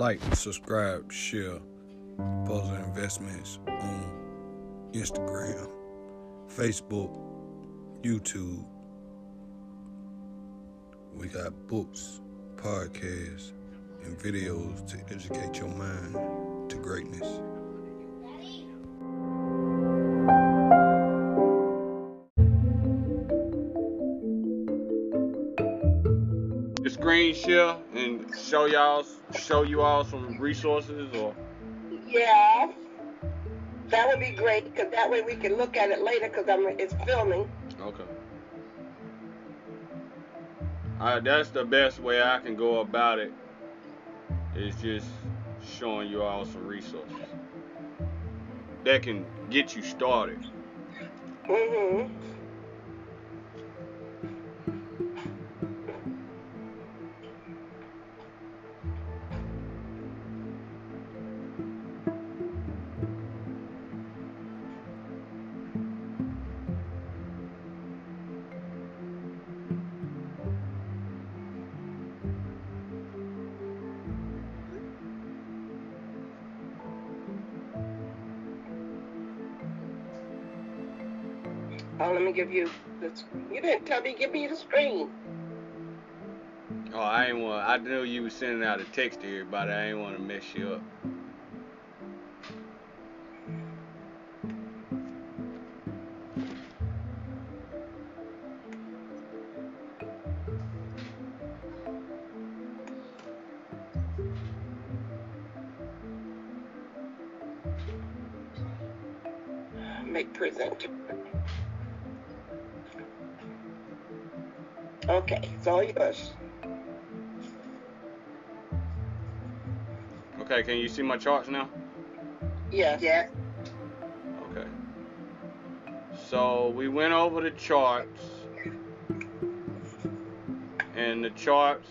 like, subscribe, share Puzzle Investments on Instagram, Facebook, YouTube. We got books, podcasts, and videos to educate your mind to greatness. The screen share and show y'all show you all some resources or Yeah. That would be great because that way we can look at it later because I'm it's filming. okay. Uh, that's the best way I can go about it. Is just showing you all some resources that can get you started. Mhm. Me give you this. You didn't tell me. Give me the screen. Oh, I ain't want. I knew you was sending out a text to everybody. I ain't want to mess you up. Okay, can you see my charts now? Yeah. Yeah. Okay. So we went over the charts, and the charts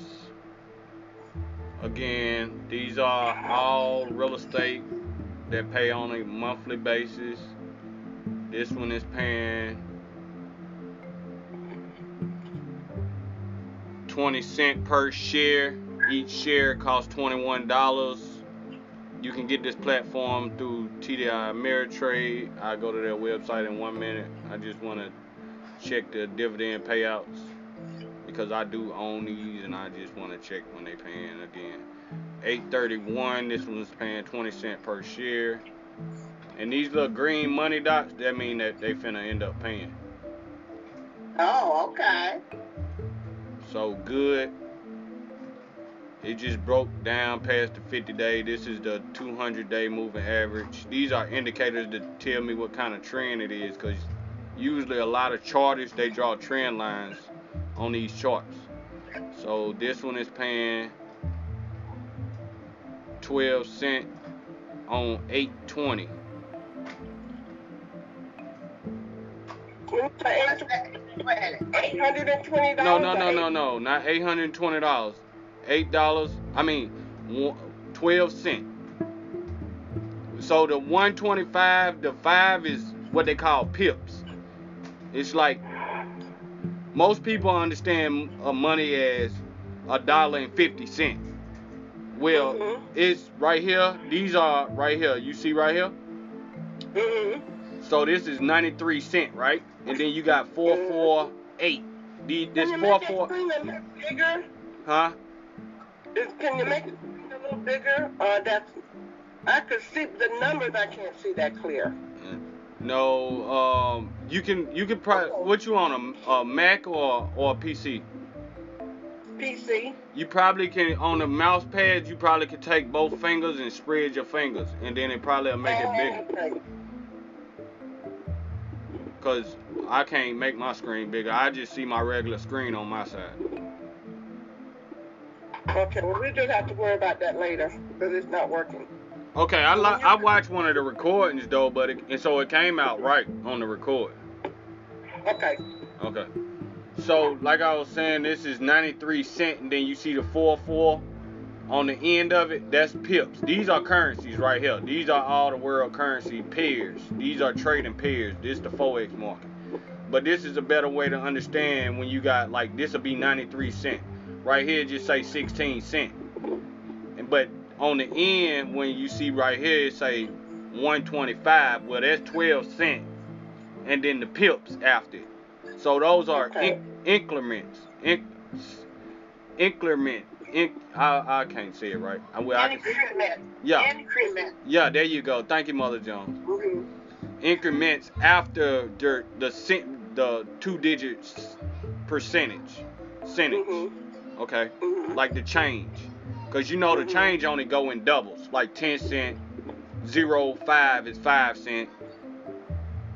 again. These are all real estate that pay on a monthly basis. This one is paying 20 cent per share. Each share costs $21. You can get this platform through TDI Ameritrade. I go to their website in one minute. I just want to check the dividend payouts because I do own these and I just want to check when they paying again. 831, this one's paying 20 cent per share. And these little green money dots, that mean that they finna end up paying. Oh, okay. So good. It just broke down past the 50 day. This is the 200 day moving average. These are indicators to tell me what kind of trend it is because usually a lot of charters they draw trend lines on these charts. So this one is paying 12 cent on 820. $820. No, no, no, no, no, not $820. Eight dollars. I mean, twelve cent. So the one twenty-five, the five is what they call pips. It's like most people understand money as a dollar and fifty cent. Well, Mhm. it's right here. These are right here. You see right here. Mhm. So this is ninety-three cent, right? And then you got four four eight. The this Can you four make that four, screen a little bigger? huh? Is- Can you make it a little bigger? Or that's I could see the numbers. I can't see that clear. No, um, you can you can probably what you on a, a Mac or or a PC? PC. You probably can on the mouse pad. You probably could take both fingers and spread your fingers, and then it probably will make it bigger. Cause I can't make my screen bigger. I just see my regular screen on my side. Okay. Well, we just have to worry about that later because it's not working. Okay, I li- I watched one of the recordings though, but it, and so it came out right on the record. Okay. Okay. So, like I was saying, this is 93 cent, and then you see the 4-4 on the end of it. That's pips. These are currencies right here. These are all the world currency pairs. These are trading pairs. This is the forex market. But this is a better way to understand when you got like this will be 93 cent. Right here, just say 16 cent. And but on the end when you see right here it say 125. Well, that's 12 cent, and then the pips after. it. So those are Okay. in- increments. In- increment. In- I, I can't say it right. I, well, I Increment. yeah, Increment. yeah. There you go. Thank you, Mother Jones. Mhm. Increments after the the cent, the two digits percentage, percentage. Mhm. Okay, like the change, cause you know the change only go in doubles, like 10 cent, zero five is five cent,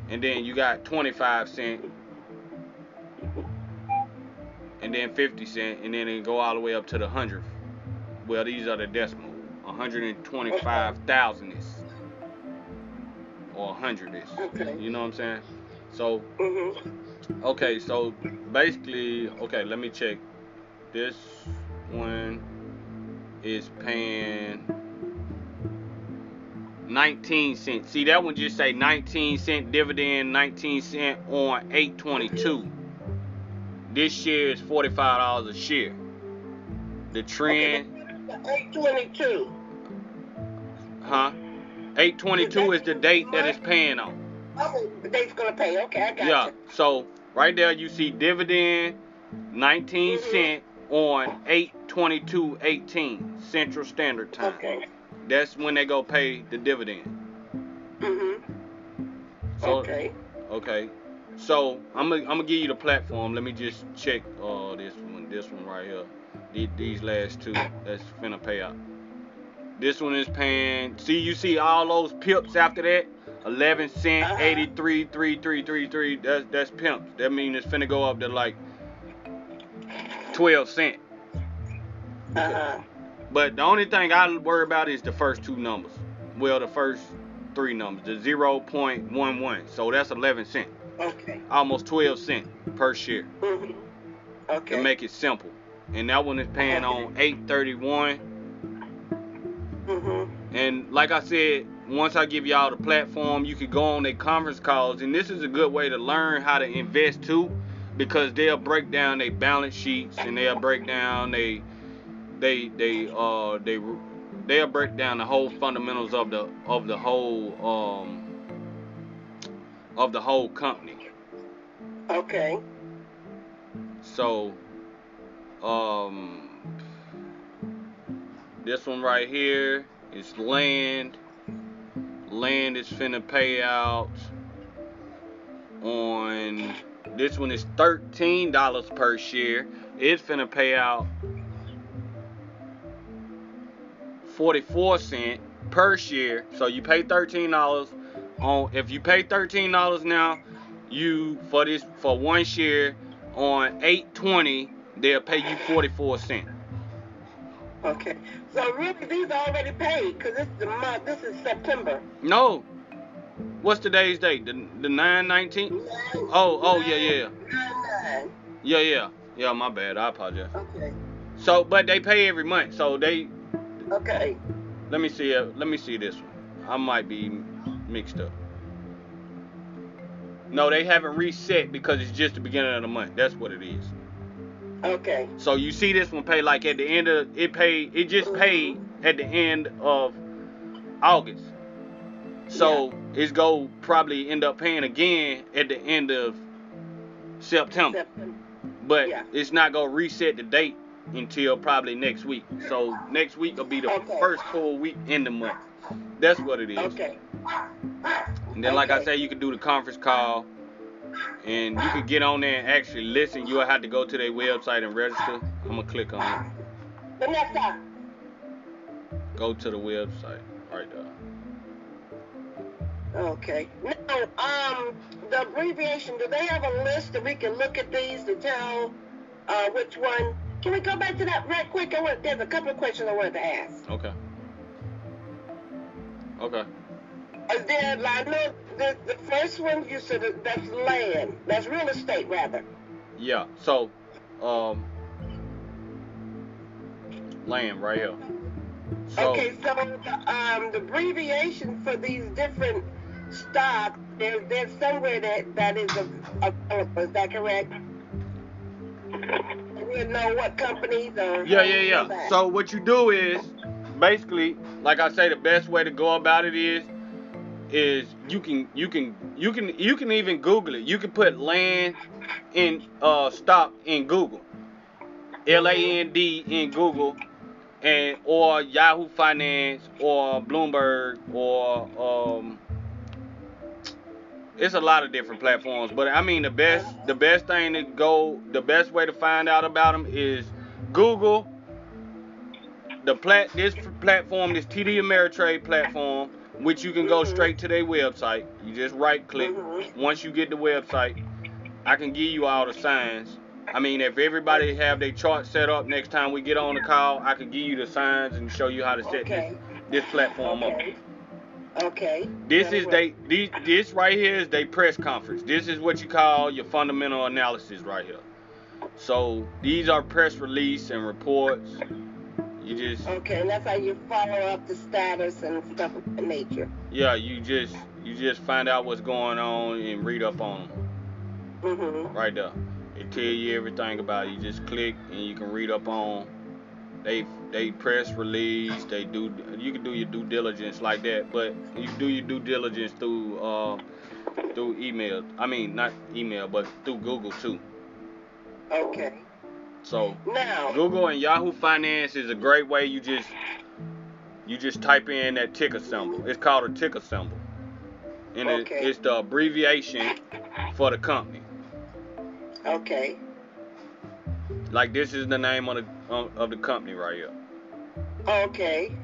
and then you got 25 cent, and then 50 cent, and then it go all the way up to the hundredth. Well, these are the decimal, 125 thousandths or hundredths. Okay. You know what I'm saying? So Mhm. Okay, so basically, okay, let me check. This one is paying 19 cents. See, that one just say 19 cent dividend, 19 cent on 822. This share is $45 a share. The trend, Eight twenty-two. huh? 822 is the date that it's paying on. Oh, the date's gonna pay. Okay, I got Yeah. you. So right there you see dividend 19 Mhm. cent on 8-22-18 Central Standard Time. Okay. That's when they go pay the dividend. Mhm. So okay. okay. So I'm gonna I'm gonna give you the platform. Let me just check uh this one this one right here. The- These last two that's finna pay out. This one is paying. See you see all those pips after that. 11 cent, Uh-huh. 83, 3333. That's that's pips. That means it's finna go up to like 12 cent. Uh huh. But the only thing I worry about is the first two numbers. Well, the first three numbers, the 0.11. So that's 11 cent, Okay. almost 12 cent per share Mhm. Okay. to make it simple. And that one is paying on 831. Mhm. And like I said, once I give y'all the platform, you can go on their conference calls. And this is a good way to learn how to invest too, because they'll break down their balance sheets and they'll break down they they they uh they they'll break down the whole fundamentals of the of the whole um of the whole company. Okay. So, um, this one right here is land. Land is finna pay out on. This one is thirteen dollars per share. It's finna pay out forty-four cent per share. So you pay thirteen dollars on. If you pay thirteen dollars now, you for this for one share on 820 they'll pay you 44 cent Okay. So really, these are already paid because this is the month. This is September. no what's today's date? The, the 919 oh oh yeah yeah. Yeah yeah. Yeah my bad. I apologize. Okay. so but they pay every month so they Okay. let me see uh, let me see this one. I might be mixed up. No they haven't reset because it's just the beginning of the month. That's what it is. Okay. So you see this one pay like at the end of it paid it just paid at the end of August. So it's go probably end up paying again at the end of September. September. But Yeah. it's not gonna reset the date until probably next week. So next week will be the Okay. first full week in the month. That's what it is. Okay. And then like I Okay. say you can do the conference call and you can get on there and actually listen. You'll have to go to their website and register. I'm gonna click on it. Vanessa. Go to the website right there. Okay. Now, um, the abbreviation. Do they have a list that we can look at these to tell uh, which one? Can we go back to that right quick? I want. There's a couple of questions I wanted to ask. Okay. Okay. Uh, then I know the the first one you said that's land. That's real estate rather. Yeah. So, um, land right here. So, okay, so um, the abbreviation for these different stocks, there, there's somewhere that that is available. Is that correct? We know what companies are. yeah, yeah, yeah. So what you do is basically, like I say, the best way to go about it is is you can you can you can you can even Google it. You can put land in uh stock in Google. L A N D in Google and or Yahoo Finance or Bloomberg or um it's a lot of different platforms, but I mean the best the best thing to go the best way to find out about them is Google the plat this platform this TD Ameritrade platform which you can go straight to their website. You just right click. Mhm. Once you get the website, I can give you all the signs. I mean, if everybody have their chart set up next time we get on the call, I can give you the signs and show you how to set Okay. this, this platform up. Okay. This is they these, this right here is they press conference. This is what you call your fundamental analysis right here. So these are press release and reports. You just Okay, and that's how you follow up the status and stuff of that nature. yeah, you just you just find out what's going on and read up on them Mm-hmm. right there. It tell you everything about it. You just click and you can read up on. They they press release. They do. You can do your due diligence like that, but you do your due diligence through uh through email. I mean not email, but through Google too. Okay. So Now, Google and Yahoo Finance is a great way. You just you just type in that ticker symbol. It's called a ticker symbol, and it, it's the abbreviation for the company. okay. Like this is the name of the of the company right here. Okay.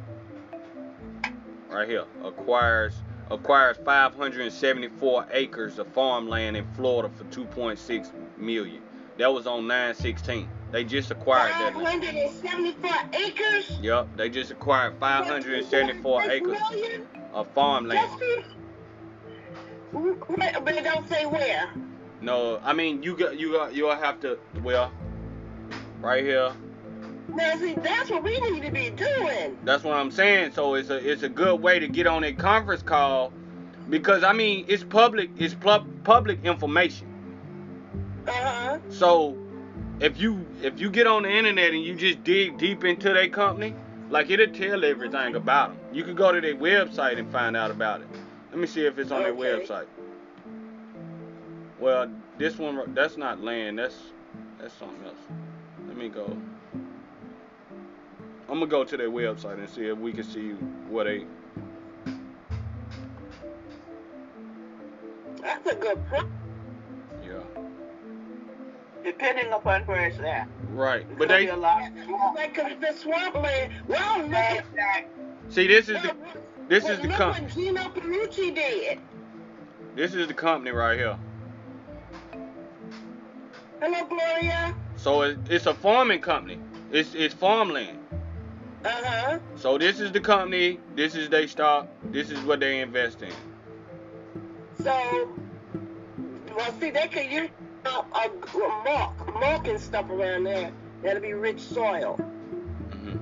Right here. Acquires acquires 574 acres of farmland in Florida for 2.6 million. That was on 916. They just acquired that. 574 acres? Yep, they just acquired 574 acres million? of farmland. Where- But it don't say where. No, I mean you got you got you'll have to well right here. Now, see, that's what we need to be doing. That's what I'm saying. So it's a it's a good way to get on a conference call because I mean it's public it's pub, public information. Uh-huh. So if you if you get on the internet and you just dig deep into their company, like it'll tell everything about them. You can go to their website and find out about it. Let me see if it's on Okay. their website. Well, this one that's not land. That's that's something else. Let me go. I'm gonna go to their website and see if we can see what they. That's a good point. Yeah. depending upon where it's at. Right. It But could be they a lot. Like, cause the swampland. Well, look at see this is the this well, is the company. look company. what Jeno Paulucci did. This is the company right here. Hello, Gloria. So it, it's a farming company. It's it's farmland. Uh huh. So this is the company. This is their stock. This is what they invest in. So, well, see, they could use uh, a, a mark, mark and stuff around there. That'll be rich soil. hmm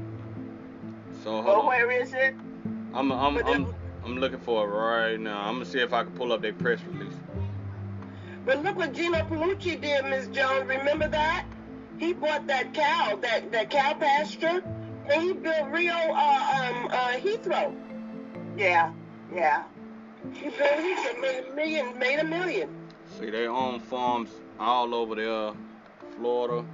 So hold on. where is it? I'm I'm I'm I'm looking for it right now. I'm gonna see if I can pull up their press release. But look what Jeno Paulucci did, Miss Jones. Remember that? He bought that cow, that, that cow pasture, and he built Rio uh, um, uh, Heathrow. Yeah, yeah. He built Heathrow, made a million, made a million. See, they own farms all over there, Florida.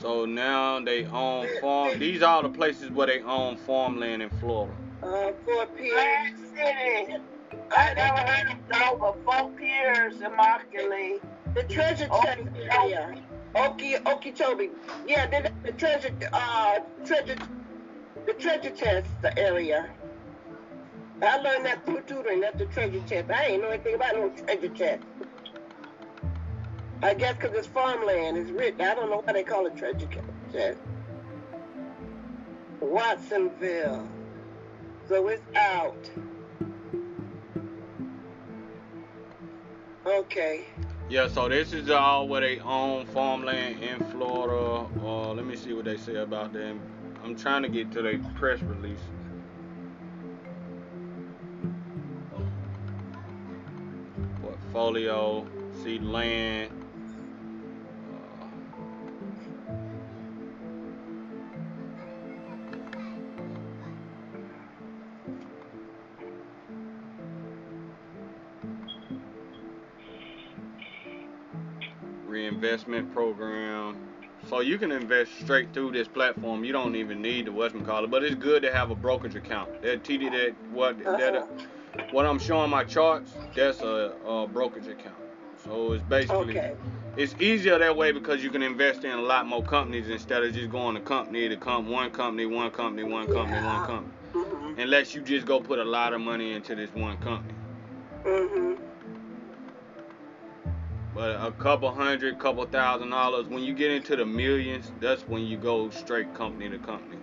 So now they own farm. These are the places where they own farmland in Florida. Uh, Fort Pierce. City. I never heard of over Fort Pierce in Immokalee. The treasure Oh, chest area. Okie Okeechobee. Yeah, the, the treasure uh treasure the treasure chest area. I learned that through tutoring, that's the treasure chest. I ain't know anything about no treasure chest. I guess 'cause it's farmland, it's rich. I don't know why they call it treasure chest. Watsonville. So it's out. Okay. Yeah, so this is all where they own farmland in Florida. Uh, let me see what they say about them. I'm trying to get to their press release. Portfolio, see land. Investment program. So you can invest straight through this platform. You don't even need the Westman collar, but it's good to have a brokerage account. That TD that what that Uh-huh. what I'm showing my charts, that's a, a brokerage account. So it's basically Okay. it's easier that way because you can invest in a lot more companies instead of just going to company to come one company, one company, one company, Yeah. one company. Mhm. Unless you just go put a lot of money into this one company. Mhm. But a couple hundred, couple thousand dollars, when you get into the millions, that's when you go straight company to company.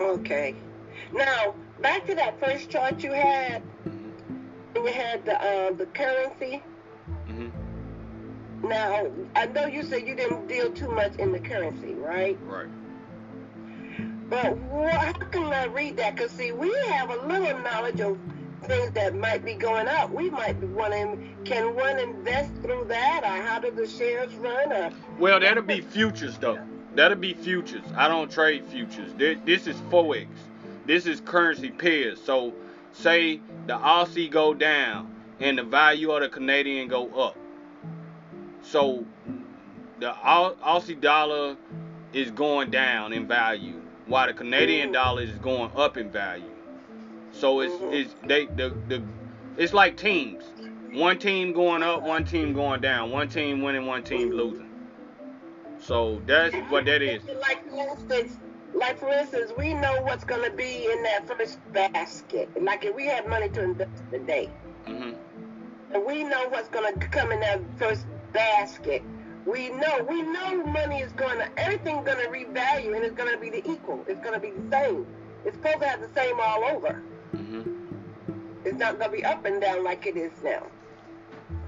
Okay. Now back to that first chart you had. You had the uh, the currency. hmm Now I know you said you didn't deal too much in the currency, right? Right. But how can I read that? Cause see, we have a little knowledge of things that might be going up. We might be wanting. Can one invest through that, or how do the shares run? Or Well, that'll be futures though. That'll be futures. I don't trade futures. This is forex. This is currency pairs. So, say the Aussie go down and the value of the Canadian go up. So, the Aussie dollar is going down in value, while the Canadian dollar is going up in value. So it's it's they the the it's like teams. One team going up, one team going down. One team winning, one team losing. So that's what that is. Like for instance, like for instance, we know what's gonna be in that first basket. Like if we had money to invest today, hmm and we know what's gonna come in that first basket. We know, we know money is gonna, everything's gonna revalue, and it's gonna be the equal. It's gonna be the same. It's supposed to have the same all over. Hmm It's not gonna be up and down like it is now.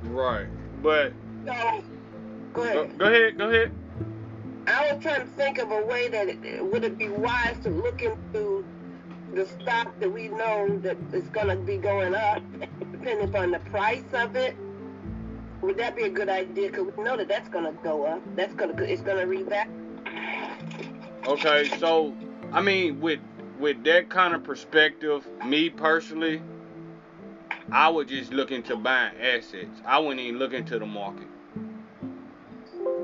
Right. But So, go go, ahead. go ahead, go ahead. I was trying to think of a way that it, would it be wise to look into the stock that we know that is going to be going up, depending upon the price of it. Would that be a good idea? Because we know that that's going to go up. That's going to it's going to rebound. Okay, so I mean with with that kind of perspective, me personally, I would just look into buying assets. I wouldn't even look into the market.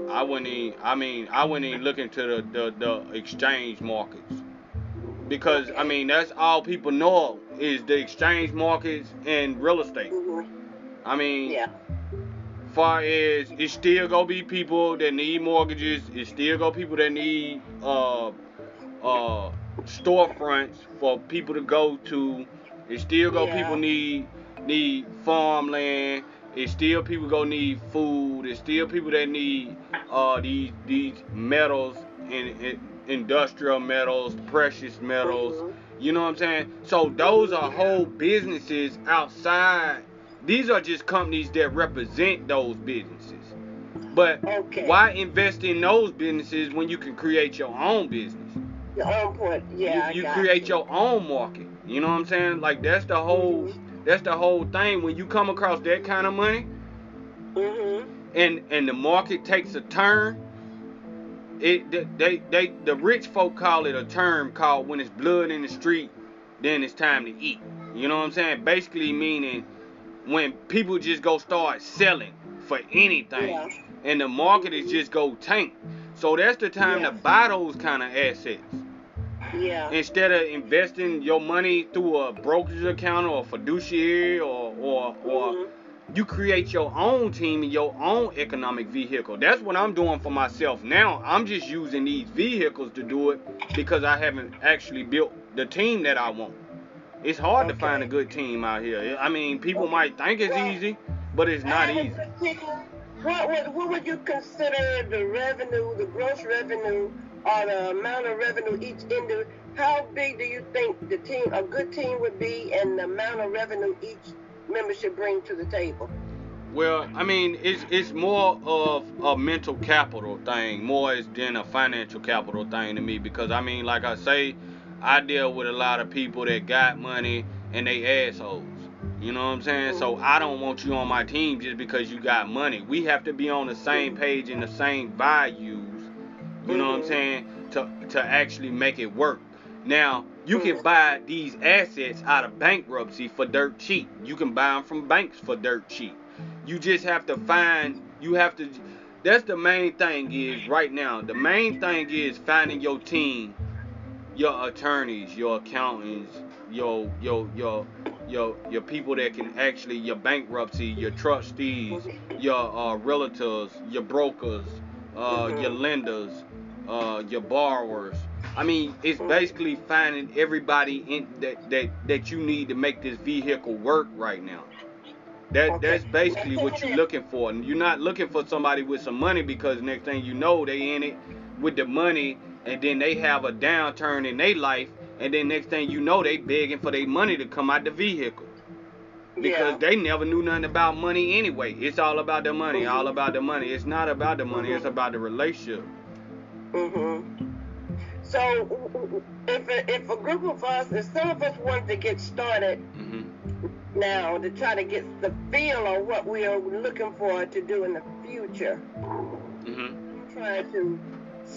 I wouldn't even I mean I wouldn't even look into the, the, the exchange markets. Because I mean that's all people know is the exchange markets and real estate. Mhm. I mean Yeah. far as it's still gonna be people that need mortgages, it's still gonna be people that need uh uh storefronts for people to go to. It still gonna Yeah. people need need farmland. It still people gonna need food. It still people that need uh these these metals and, and industrial metals, precious metals. Mhm. You know what I'm saying? So those are whole businesses outside. These are just companies that represent those businesses. But Okay. why invest in those businesses when you can create your own business? Your own point. Yeah. you you create you. your own market. You know what I'm saying? Like that's the whole that's the whole thing. When you come across that kind of money Mhm. and and the market takes a turn, it they they, they the rich folk call it a term called when it's blood in the street, then it's time to eat. You know what I'm saying? Basically meaning when people just go start selling for anything Yeah. and the market is just go tank. So that's the time Yeah. to buy those kind of assets Yeah. instead of investing your money through a brokerage account or a fiduciary or or or Mhm. you create your own team and your own economic vehicle. That's what I'm doing for myself now. I'm just using these vehicles to do it because I haven't actually built the team that I want. It's hard to find a good team out here. I mean, people might think it's easy, but it's not I have a easy. What would, what would you consider the revenue, the gross revenue, or the amount of revenue each indi How big do you think the team, a good team would be, and the amount of revenue each member should bring to the table? Well, I mean, it's it's more of a mental capital thing, more than a financial capital thing to me. Because I mean, like I say, I deal with a lot of people that got money and they assholes. You know what I'm saying? So I don't want you on my team just because you got money. We have to be on the same page and the same values. You know what I'm Mhm. saying? To to actually make it work. Now, you can buy these assets out of bankruptcy for dirt cheap. You can buy them from banks for dirt cheap. You just have to find, you have to, that's the main thing is right now. The main thing is finding your team, your attorneys, your accountants, your your your your your people that can actually your bankruptcy, your trustees, your uh, realtors, your brokers, uh, Mhm. your lenders, uh, your borrowers. I mean, it's basically finding everybody in that that that you need to make this vehicle work right now. That Okay. that's basically what you're looking for. And you're not looking for somebody with some money because next thing you know they in it with the money and then they have a downturn in their life and then next thing you know they begging for their money to come out the vehicle. Because Yeah. they never knew nothing about money anyway. It's all about the money, all about the money. It's not about the money, it's about the relationship. Mm-hmm. So, if a, if a group of us, if some of us wanted to get started hmm now to try to get the feel of what we are looking for to do in the future, hmm trying to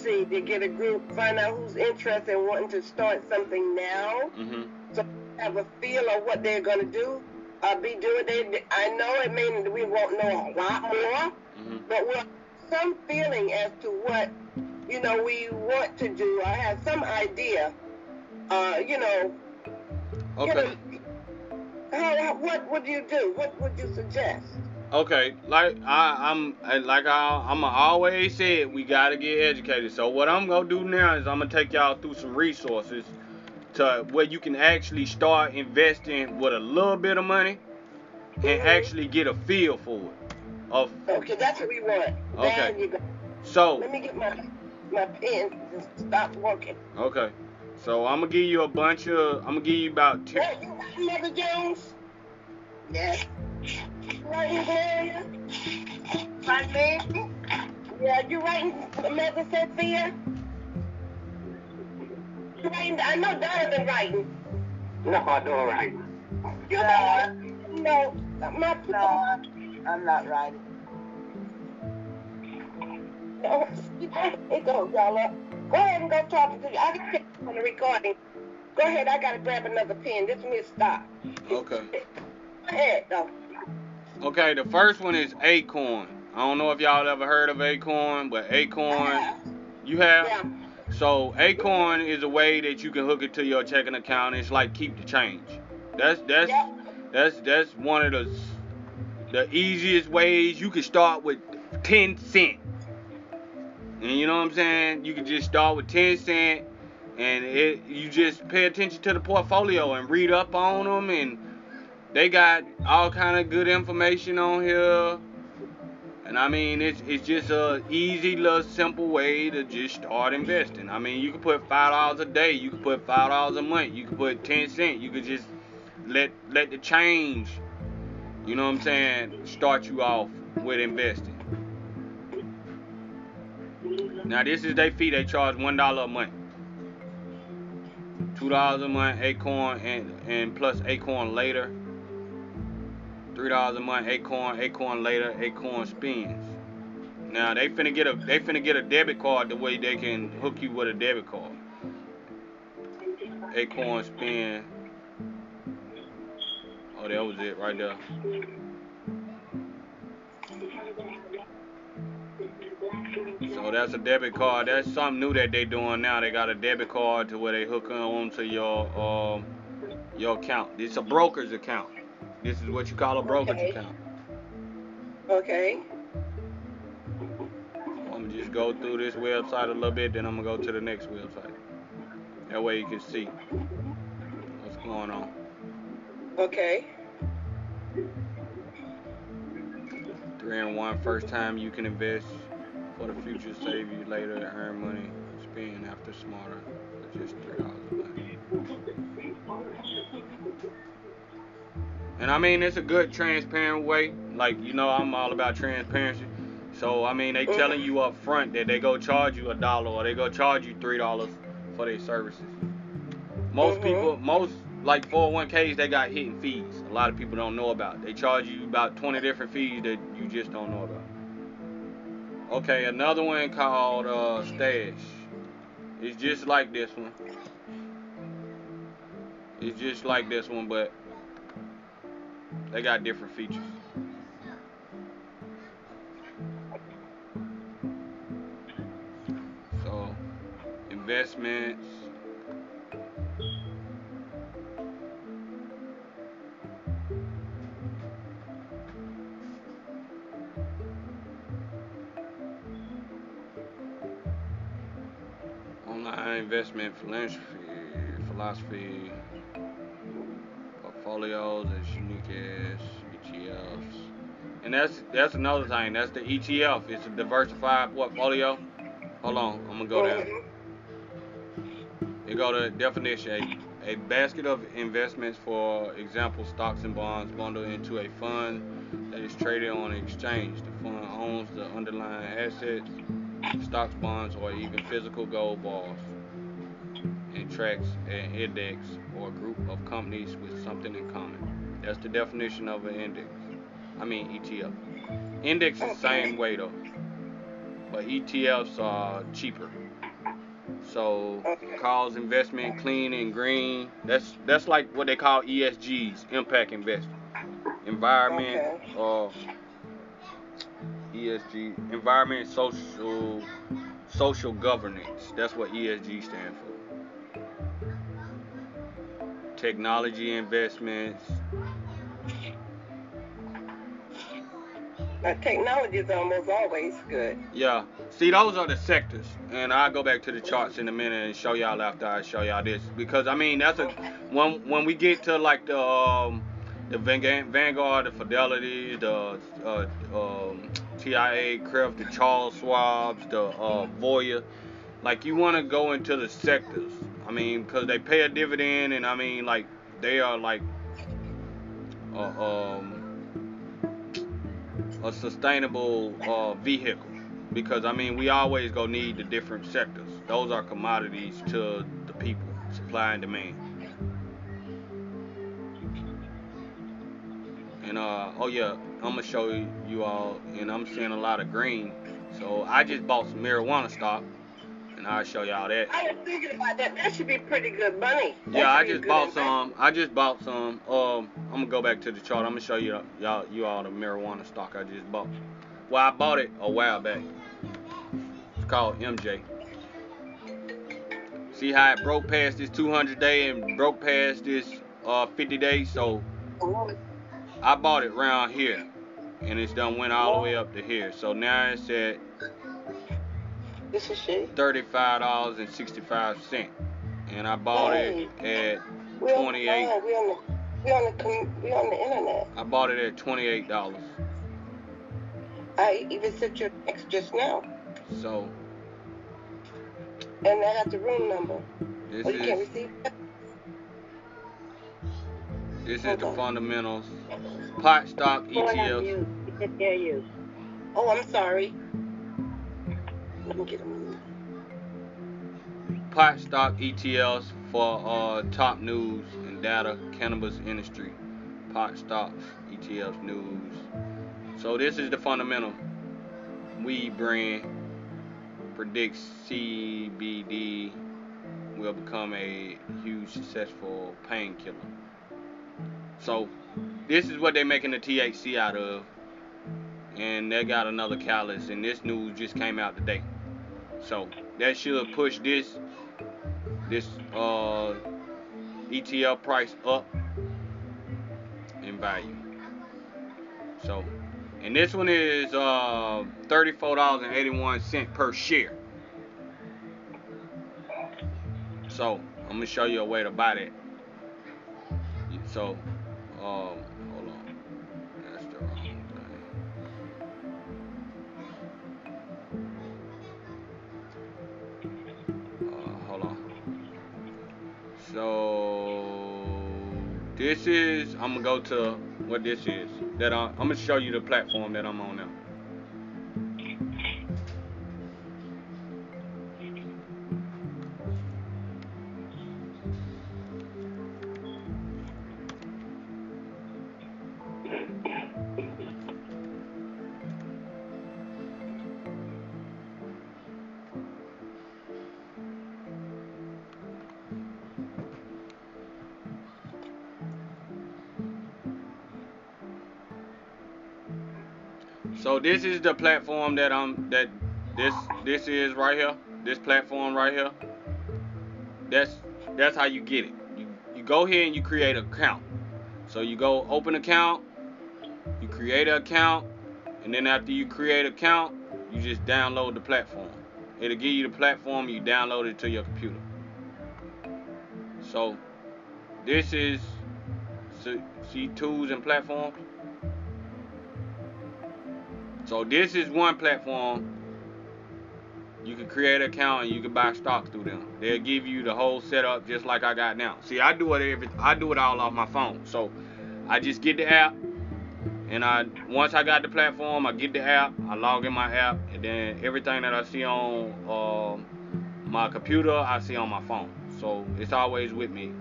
see to get a group, find out who's interested in wanting to start something now, hmm so have a feel of what they're going to do, uh, be doing. They, I know it means we won't know a lot more, hmm but we'll have some feeling as to what you know we want to do. I have some idea. Uh, you know, Okay. A, how, how, what would you do? What would you suggest? Okay, like I, I'm like I, I'm always said, we gotta get educated. So what I'm gonna do now is I'm gonna take y'all through some resources to where you can actually start investing with a little bit of money and Mhm. actually get a feel for it. Of Okay, that's what we want. Okay. There you go. so Let me get my my pen and stop working. okay, so I'm gonna give you a bunch of I'm gonna give you about two. Hey, you Mother Jones? Yes. Writing, Gloria? My baby? Yeah, you writing, Mother Sophia? You writing? I know Donovan writing. No, I don't write. You No. know, no, my No, I'm, I'm not writing. It goes, y'all. Go ahead and go talk to you. I can pick on the recording. Go ahead, I gotta grab another pen. This one is stop. Okay. Go ahead, though. Okay, the first one is Acorn. I don't know if y'all ever heard of Acorn, but Acorn, you have. Yeah. So Acorn is a way that you can hook it to your checking account. It's like keep the change. That's that's Yep. that's that's one of the the easiest ways. You can start with ten cent, and you know what I'm saying. You can just start with ten cent, and it you just pay attention to the portfolio and read up on them, and they got all kind of good information on here. And I mean, it's it's just a easy, little, simple way to just start investing. I mean, you can put five dollars a day, you can put five dollars a month, you can put ten cent, you could just let let the change, you know what I'm saying, start you off with investing. Now this is their fee. They charge one dollar a month, two dollars a month, Acorn, and and plus Acorn later. Three dollars a month, Acorn, Acorn later, Acorn spins. Now they finna get a they finna get a debit card the way they can hook you with a debit card. Acorn spin. Oh, that was it right there. So that's a debit card. That's something new that they doing now. They got a debit card to where they hook on to your um your account. It's a broker's account. This is what you call a brokerage Okay. account. Okay. I'm gonna just go through this website a little bit, then I'm gonna go to the next website. That way you can see what's going on. Okay. Three and one, first time you can invest for the future, save you later, to earn money, spend after smarter, for just three dollars a month. And I mean, it's a good transparent way. Like you know, I'm all about transparency. So I mean, they telling you up front that they go charge you a dollar or they go charge you three dollars for their services. Most Mhm. people, most like 401ks, they got hidden fees. A lot of people don't know about. They charge you about 20 different fees that you just don't know about. Okay, another one called uh, Stash. It's just like this one. It's just like this one, but they got different features. So, investments. Online investment philosophy, philosophy portfolios as ETFs. And that's that's another thing. That's the ETF. It's a diversified portfolio. Hold on, I'm gonna go down. You go to definition. A, a basket of investments, for example, stocks and bonds, bundled into a fund that is traded on an exchange. The fund owns the underlying assets, stocks, bonds, or even physical gold bars, and tracks an index or a group of companies with something in common. That's the definition of an index. I mean ETF. Index is the same way though, but ETFs are cheaper. So calls investment clean and green. That's that's like what they call ESGs, impact investing. Environment Okay. Uh, or ESG, environment, social, social governance. That's what ESG stands for. Technology investments. Technology is almost always good. Yeah. See, those are the sectors, and I'll go back to the charts in a minute and show y'all after I show y'all this because I mean that's a when when we get to like the um the Vanguard, the Fidelity, the uh, um, TIAA-CREF, the Charles Schwab's, the uh, Voya, like you want to go into the sectors. I mean, because they pay a dividend, and I mean like they are like uh, um a sustainable uh, vehicle because I mean we always go need the different sectors. Those are commodities to the people, supply and demand. And uh oh yeah, I'm gonna show you all, and I'm seeing a lot of green. So I just bought some marijuana stock, and I'll show y'all that. I was thinking about that. That should be pretty good money. That Yeah, I should be a just bought some. I just bought some. Um, I'm gonna go back to the chart. I'm gonna show you y'all you all the marijuana stock I just bought. Well, I bought it a while back. It's called MJ. See how it broke past this 200 day and broke past this uh 50 day. So I bought it round here, and it's done went all the way up to here. So now it's at This is she. thirty-five dollars and sixty-five cent, and I bought it at We on the 28. phone. We on the we on the com- we on the internet. I bought it at twenty-eight dollars. I even sent you text just now, So and I got the room number. this Oh, you can't is receive that? this is Hold the on. fundamentals. Pot stock ETFs. mute. We can hear you. Oh, I'm sorry. Pot stock ETFs for uh, top news and data. Cannabis industry. Pot stocks ETFs news. So this is the fundamental. Weed brand predicts CBD will become a huge successful painkiller. So this is what they're making the THC out of. And they got another catalyst and this news just came out today. So that should push this this uh ETL price up in value. So and this one is uh $34.81 per share. So I'm gonna show you a way to buy that. So um So this is I'm gonna go to what this is. That I, I'm gonna show you the platform that I'm on now. This is the platform that I'm that this this is right here. This platform right here. that's that's how you get it. You you go here and you create an account. So you go open account, you create an account, and then after you create account, you just download the platform. It'll give you the platform, you download it to your computer. So this is see tools and platforms. So this is one platform. You can create an account and you can buy stock through them. They'll give you the whole setup just like I got now. See, I do it every I do it all off my phone. So I just get the app and I once I got the platform, I get the app, I log in my app, and then everything that I see on uh, my computer, I see on my phone. So it's always with me.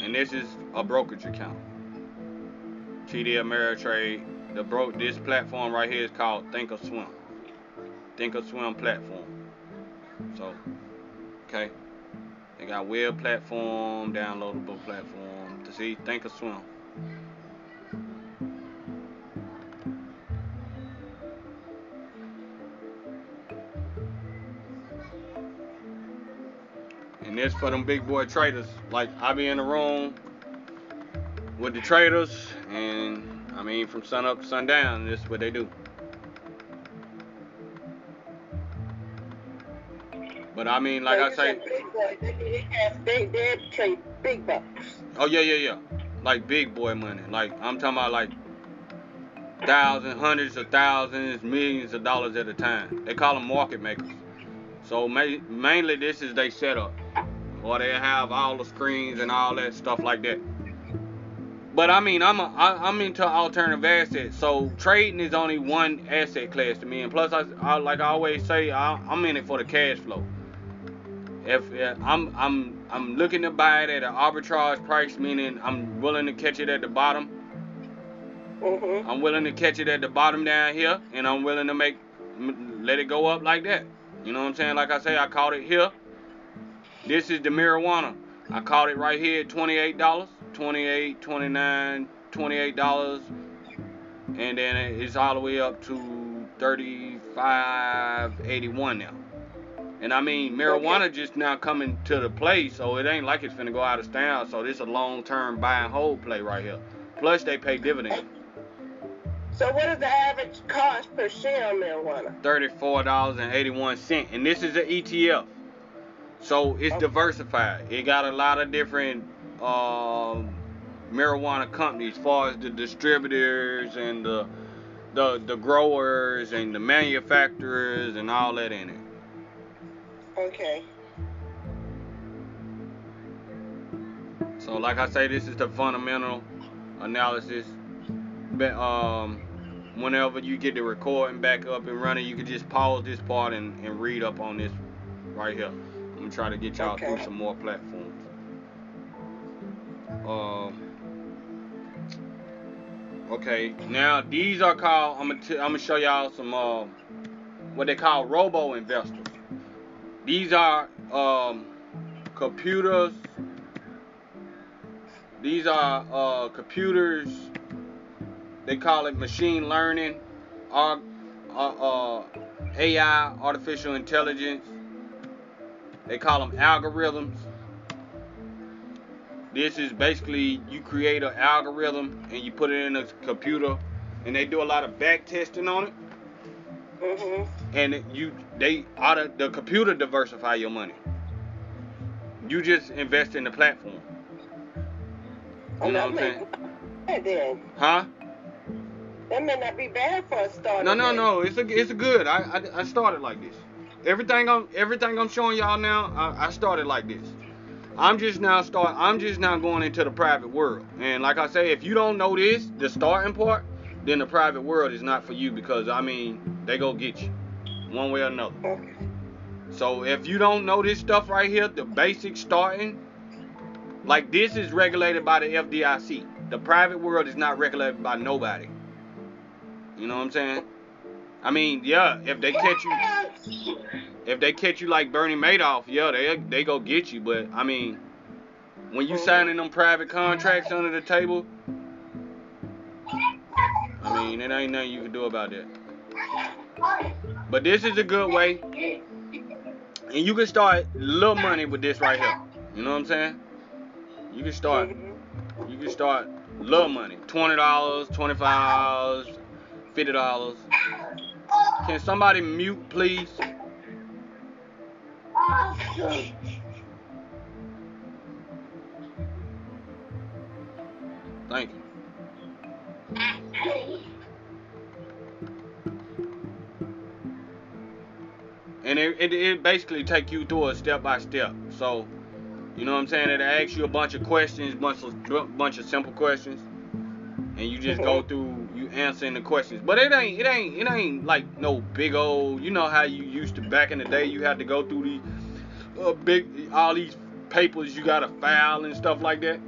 And this is a brokerage account. TD Ameritrade. The bro this platform right here is called Think or Swim. Think Thinkorswim. Thinkorswim platform. So, okay. They got web platform, downloadable platform. To see Thinkorswim. And this for them big boy traders. Like I be in the room with the traders, and I mean from sun up to sundown, this is what they do. But I mean, like So I say, big boy, they, they, have- they, they trade big bucks. oh yeah, yeah, yeah, like big boy money. Like I'm talking about like thousands, hundreds of thousands, millions of dollars at a time. They call them market makers. So ma- mainly this is they setup, or they have all the screens and all that stuff like that. But I mean, I'm a, I, I'm into alternative assets. So trading is only one asset class to me, and plus, I, I like I always say, I, I'm in it for the cash flow. If I'm I'm I'm looking to buy it at an arbitrage price, meaning I'm willing to catch it at the bottom. Mm-hmm. I'm willing to catch it at the bottom down here, and I'm willing to make let it go up like that. You know what I'm saying? Like I say, I caught it here. This is the marijuana. I caught it right here at $28, 28 29 $28, and then it's all the way up to 35.81 now. And I mean, marijuana just now coming to the play, so it ain't like it's finna go out of style. So this is a long-term buy and hold play right here. Plus they pay dividends. So what is the average cost per share on marijuana? thirty-four dollars and eighty-one cent, and this is an ETF, so it's Okay. diversified. It got a lot of different um, marijuana companies, as far as the distributors and the the the growers and the manufacturers and all that in it. Okay. So, like I say, this is the fundamental analysis. But um, whenever you get the recording back up and running, you can just pause this part and, and read up on this right here. Try to get y'all through some more platforms. Um. Okay, now these are called. I'm gonna t- I'm gonna show y'all some uh, what they call robo investors. These are um, computers these are uh, computers. They call it machine learning, uh, uh, AI, artificial intelligence. They call them algorithms. This is basically you create an algorithm and you put it in a computer, and they do a lot of back testing on it. Mm-hmm. And you they of the computer diversify your money. You just invest in the platform. You know what I'm then. Huh? That may not be bad for a start. No, no, no. It's a it's a good. I, I I started like this. Everything I'm everything I'm showing y'all now, I, I started like this. I'm just now start. I'm just now going into the private world. And like I say, if you don't know this, the starting part, then the private world is not for you because I mean they go get you, one way or another. So if you don't know this stuff right here, the basic starting, like this is regulated by the FDIC. The private world is not regulated by nobody. You know what I'm saying? I mean, yeah, if they catch you, if they catch you like Bernie Madoff, yeah, they they go get you. But I mean, when you signing them private contracts under the table, I mean, it ain't nothing you can do about that. But this is a good way And you can start little money with this right here. You know what I'm saying? You can start. You can start little money. Twenty dollars, twenty five dollars, fifty dollars. Can somebody mute, please? Thank you. And it, it, it basically take you through a step by step. So, you know what I'm saying? It asks you a bunch of questions, bunch of bunch of simple questions, and you just go through answering the questions. But it ain't it ain't it ain't like no big old. You know how you used to back in the day. You had to go through these uh, big all these papers you gotta file and stuff like that.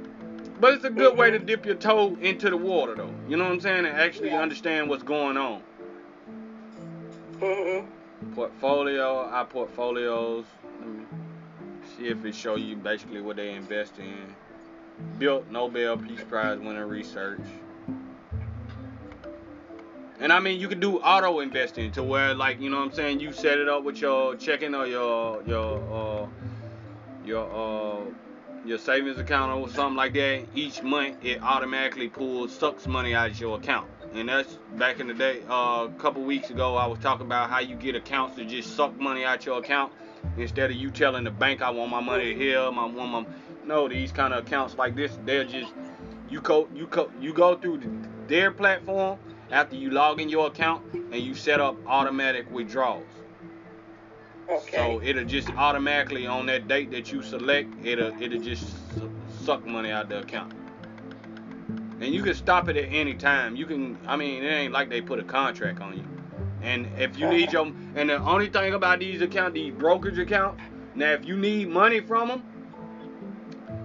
But it's a good way to dip your toe into the water though. You know what I'm saying? And actually Yeah. understand what's going on. Mhm. Portfolio, our portfolios. Let me see if it show you basically what they invest in. Built Nobel Peace Prize winner research. And I mean, you can do auto investing to where, like, you know what I'm saying, you set it up with your checking or your your uh your uh your savings account or something like that. Each month, it automatically pulls sucks money out of your account. And that's back in the day. Uh, a couple weeks ago, I was talking about how you get accounts to just suck money out your account instead of you telling the bank I want my money here, I want my no these kind of accounts like this. They're just you go you go you go through their platform after you log in your account and you set up automatic withdrawals. Okay. So it'll just automatically on that date that you select, it'll it'll just suck money out the account. And you can stop it at any time. You can, I mean, it ain't like they put a contract on you. And if you need your, and the only thing about these accounts, these brokerage accounts, now if you need money from them,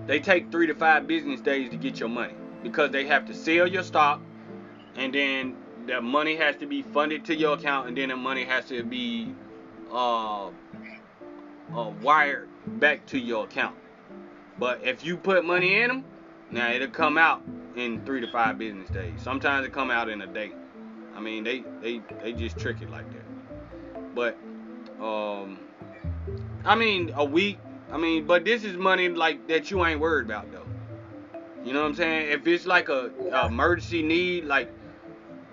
they take three to five business days to get your money because they have to sell your stock, and then the money has to be funded to your account, and then the money has to be uh, uh, wired back to your account. But if you put money in them, now it'll come out in three to five business days. Sometimes it come out in a day. I mean, they they they just trick it like that. But um, I mean, a week. I mean, but this is money like that you ain't worried about though. You know what I'm saying? If it's like a, a emergency need, like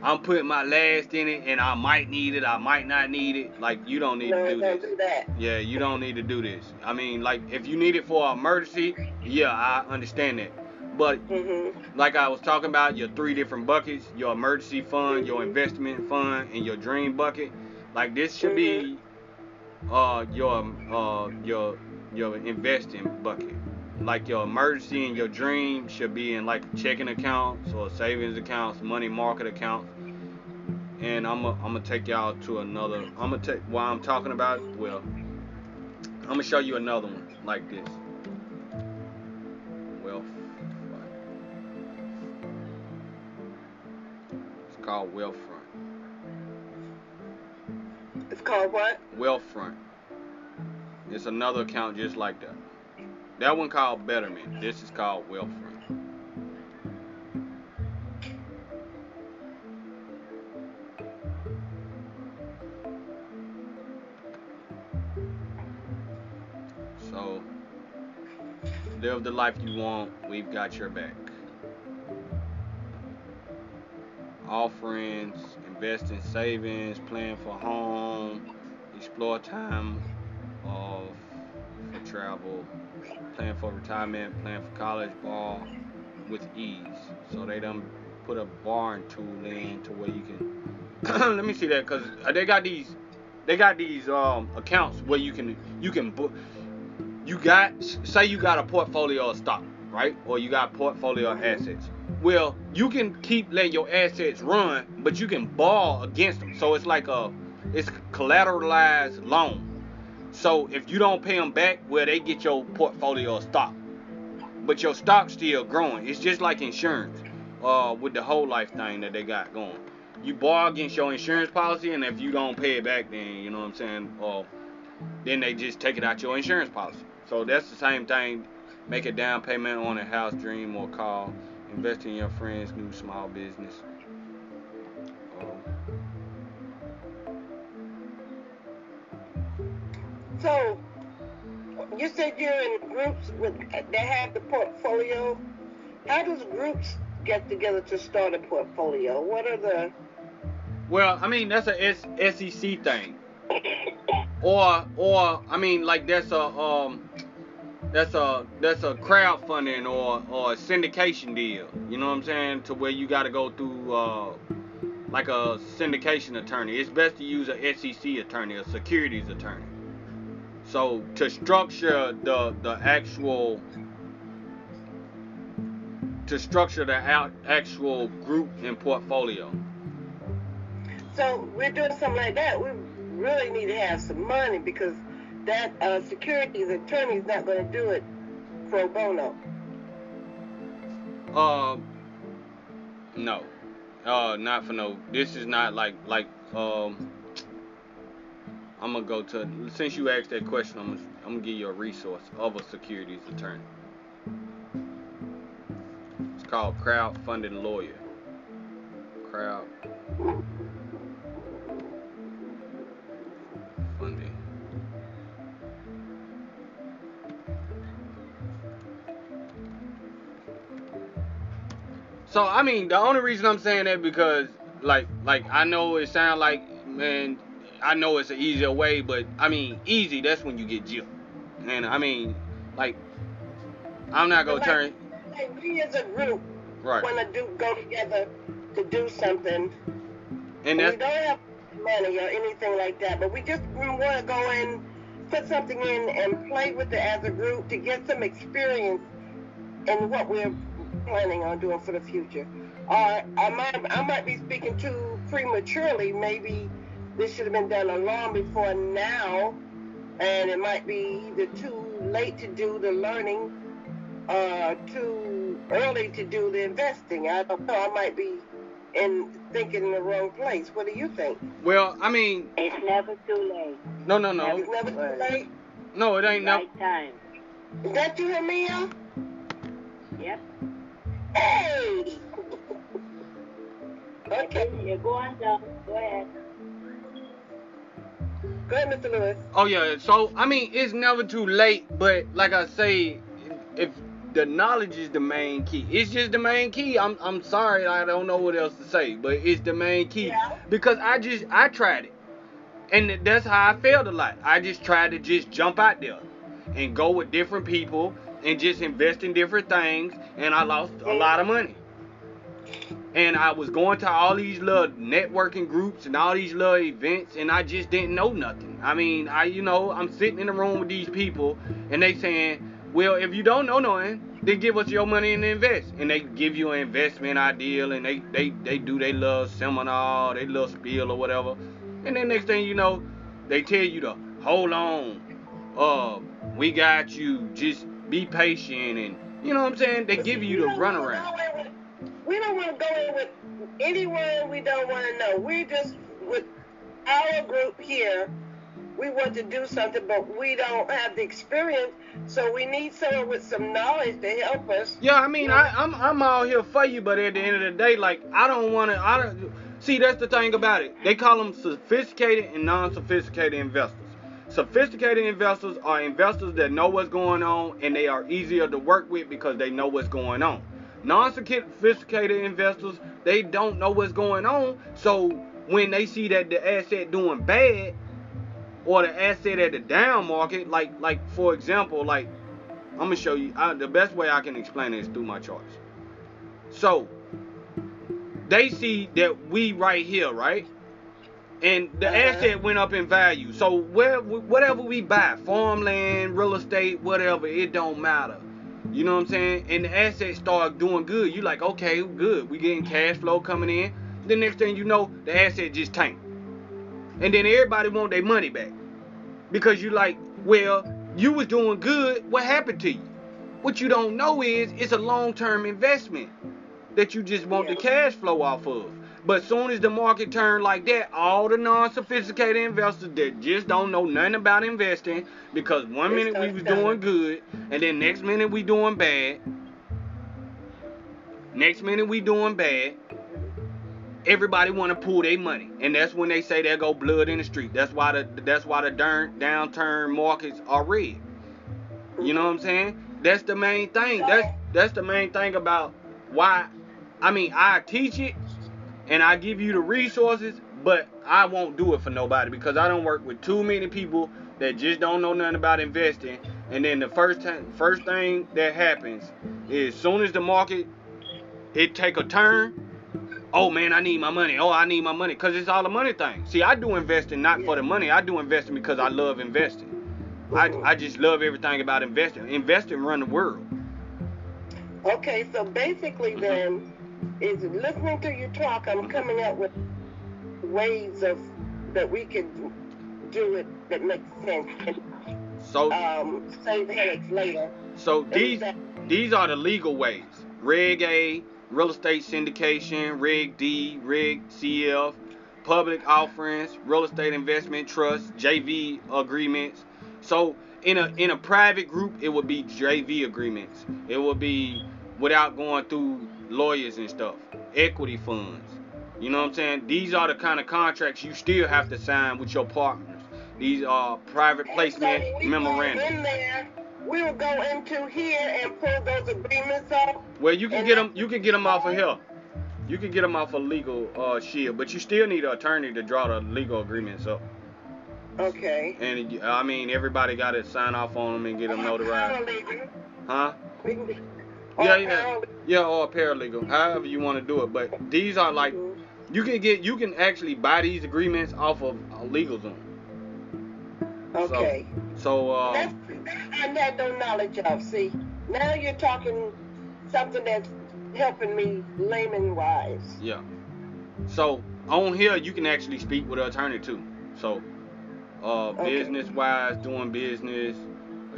I'm putting my last in it and I might need it, I might not need it. Like you don't need no, to do don't this. do that. Yeah, you don't need to do this. I mean, like if you need it for an emergency, yeah, I understand that. But Mhm. like I was talking about, your three different buckets, your emergency fund, your investment fund, and your dream bucket. Like this should be uh your uh your your investing bucket. Like your emergency and your dream should be in like checking accounts or savings accounts, money market accounts. And I'm gonna take y'all to another. I'm gonna take while I'm talking about. Well, I'm gonna show you another one like this. Wealth. It's called Wealthfront. It's called what? Wealthfront. It's another account just like that. That one called Betterment. This is called Wealthfront. So, live the life you want. We've got your back. Offerings, invest in savings, plan for home, explore time travel, plan for retirement, plan for college ball with ease. So they done put a barn tool in to where you can. let me see that because they got these, they got these um accounts where you can you can book. You got say you got a portfolio of stock, right? Or you got portfolio of assets. Well, you can keep letting your assets run, but you can borrow against them. So it's like a it's collateralized loan. So if you don't pay them back, well, they get your portfolio stock, but your stock's still growing. It's just like insurance, uh, with the whole life thing that they got going. You borrow against your insurance policy, and if you don't pay it back, then you know what I'm saying. Uh, then they just take it out your insurance policy. So that's the same thing. Make a down payment on a house, dream, or car. Invest in your friend's new small business. So, you said you're in groups with that have the portfolio. How does groups get together to start a portfolio? What are the Well, I mean that's a SEC thing, or or I mean like that's a um that's a that's a crowdfunding or or a syndication deal. You know what I'm saying? To where you got to go through uh like a syndication attorney. It's best to use a SEC attorney, a securities attorney. So to structure the the actual to structure the out, actual group and portfolio. so we're doing something like that? We really need to have some money because that uh, securities attorney is not going to do it pro bono. Um, no, uh, not for no. This is not like like um. I'm gonna go to since you asked that question. I'm gonna, I'm gonna give you a resource of a securities attorney. It's called crowdfunding lawyer. Crowd funding. So I mean, the only reason I'm saying that because like like I know it sounds like man, I know it's an easier way, but I mean easy. That's when you get gypped. And I mean, like I'm not gonna But turn like, like we as a group right. want to do go together to do something. And we don't have money or anything like that, but we just we want to go in, put something in, and play with it as a group to get some experience in what we're planning on doing for the future. Or I might, I might be speaking too prematurely. Maybe this should have been done a long before now, and it might be either too late to do the learning or too early to do the investing. I don't know. I might be in thinking in the wrong place. What do you think? well, I mean, It's never too late. no, no, no, It's never too late. no, it ain't no. Right time. Is that you, Hamia? Yep. Hey! okay, You're going down. Go ahead. Go ahead, Mr. Lewis. Oh yeah, so I mean it's never too late, but like I say, if the knowledge is the main key, it's just the main key. I'm I'm sorry, I don't know what else to say, but it's the main key Yeah. because I just I tried it, and that's how I failed a lot. I just tried to just jump out there and go with different people and just invest in different things, and I lost a lot of money. And I was going to all these little networking groups and all these little events, and I just didn't know nothing. I mean, I you know I'm sitting in the room with these people, and they saying, well, if you don't know nothing, then give us your money and invest. And they give you an investment ideal, and they they they do their little seminar, their little spiel or whatever. And then next thing you know, they tell you to hold on, uh, we got you. Just be patient, and you know what I'm saying. They give you the runaround. We don't want to go in with anyone we don't want to know. We're just with our group here. We want to do something, but we don't have the experience, so we need someone with some knowledge to help us. Yeah, I mean, I, I'm I'm all here for you, but at the end of the day, like I don't want to. I don't see. That's the thing about it. They call them sophisticated and non-sophisticated investors. Sophisticated investors are investors that know what's going on and they are easier to work with because they know what's going on. Non-sophisticated investors, they don't know what's going on, so when they see that the asset doing bad or the asset at the down market, like like for example, like I'm gonna show you I, the best way I can explain it is through my charts. So they see that we right here, right? And the Uh-huh. asset went up in value. So where whatever we buy, farmland, real estate, whatever, it don't matter. You know what I'm saying? And the asset start doing good. You like, okay, good. We getting cash flow coming in. The next thing you know, the asset just tanked. And then everybody want their money back. Because you like, well, you was doing good. What happened to you? What you don't know is it's a long-term investment that you just want the cash flow off of. But soon as the market turned like that, all the non-sophisticated investors that just don't know nothing about investing, because one minute we was doing good, and then next minute we doing bad. Next minute we doing bad. Everybody want to pull their money, and that's when they say there go blood in the street. That's why the that's why the darn downturn markets are red. You know what I'm saying? That's the main thing. That's that's the main thing about why I mean I teach it and I give you the resources, but I won't do it for nobody because I don't work with too many people that just don't know nothing about investing. And then the first time, first thing that happens is as soon as the market it take a turn, oh man, I need my money. Oh, I need my money because it's all a money thing. See, I do investing not for the money. I do investing because I love investing. I, I just love everything about investing. Investing run the world. Okay, so basically then, is listening to you talk, I'm coming up with ways of that we can do it that makes sense and So um, save headaches later. so these these are the legal ways. Reg A, real estate syndication, Reg D, Reg CF, public offerings, real estate investment trust, JV agreements. So in a in a private group, it would be JV agreements. It would be without going through lawyers and stuff. Equity funds. You know what I'm saying? These are the kind of contracts you still have to sign with your partners. These are private placement So memorandums. In there, we will go into here and pull those agreements off. Well, you can get them. You can get them off of here. You can get them off of legal uh, shield, but you still need an attorney to draw the legal agreements up. Okay. And I mean, everybody got to sign off on them and get them notarized, huh? We can be- Yeah, yeah, yeah, or paralegal, however you want to do it. But these are like you can get, you can actually buy these agreements off of LegalZoom. Okay. So, uh, That's, I had no knowledge of. See, now you're talking something that's helping me layman wise. yeah. So on here, you can actually speak with an attorney too. So, uh, Okay. business wise, doing business,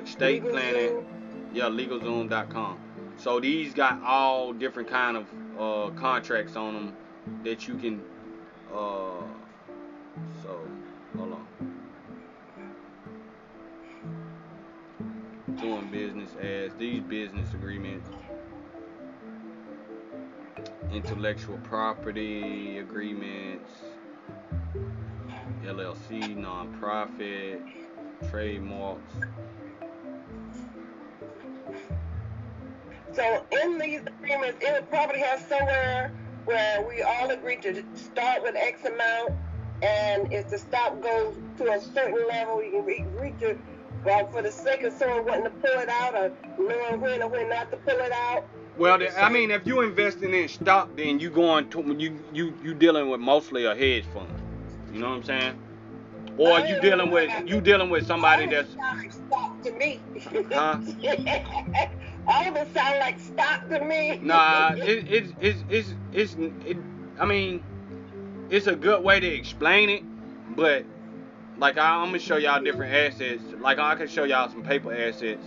estate planning. Yeah, LegalZoom.com. So these got all different kind of uh, contracts on them that you can. Uh, so hold on. Doing business as these business agreements, intellectual property agreements, LLC, nonprofit, trademarks. So in these agreements, it would probably have somewhere where we all agree to start with X amount, and if the stock goes to a certain level, you can re- reach it. Well, for the sake of someone wanting to pull it out, or knowing when or when not to pull it out. Well, I mean, if you're investing in stock, then you going to you you you dealing with mostly a hedge fund. You know what I'm saying? Or you dealing with you dealing with somebody that's of it sound like stock to me. Huh? All of it sound like stock to me. nah. It, it's it's it's it's it, I mean, it's a good way to explain it, but like I, I'm gonna show y'all different assets. Like I can show y'all some paper assets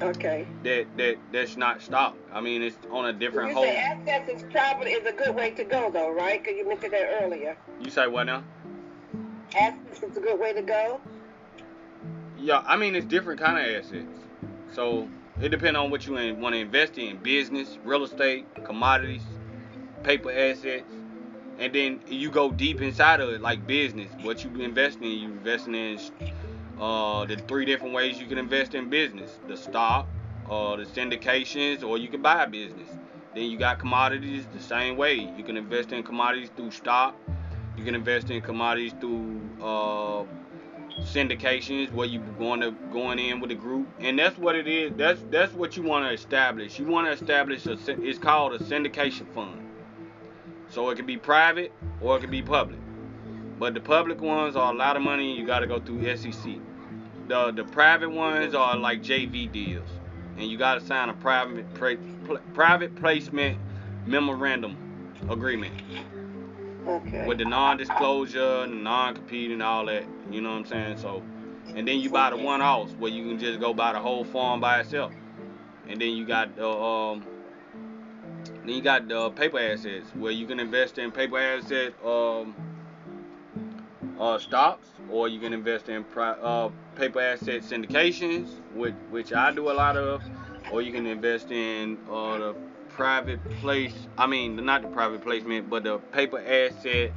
Okay. that that that's not stock. I mean, it's on a different You whole. say assets is probably is a good way to go though, right? Because you mentioned that earlier. You say what now? Assets is a good way to go. Yeah, I mean it's different kind of assets. So it depends on what you want to invest in: business, real estate, commodities, paper assets, and then you go deep inside of it, like business. What you invest in? You investing in uh, the three different ways you can invest in business: the stock, uh, the syndications, or you can buy a business. Then you got commodities the same way. You can invest in commodities through stock. You can invest in commodities through uh, syndications where you going to going in with a group. And that's what it is. That's that's what you want to establish. You want to establish a it's called a syndication fund. So it can be private or it can be public. But the public ones are a lot of money you got to go through SEC the the private ones are like JV deals. And you got to sign a private pra- private placement memorandum agreement Okay. with the non-disclosure non-compete and all that. You know what I'm saying? So, and then you buy the one-offs where you can just go buy the whole farm by itself. And then you got the um, then you got the paper assets where you can invest in paper asset um, uh, stocks, or you can invest in pri- uh, paper asset syndications, which which I do a lot of, or you can invest in uh, the private place. I mean, not the private placement, but the paper asset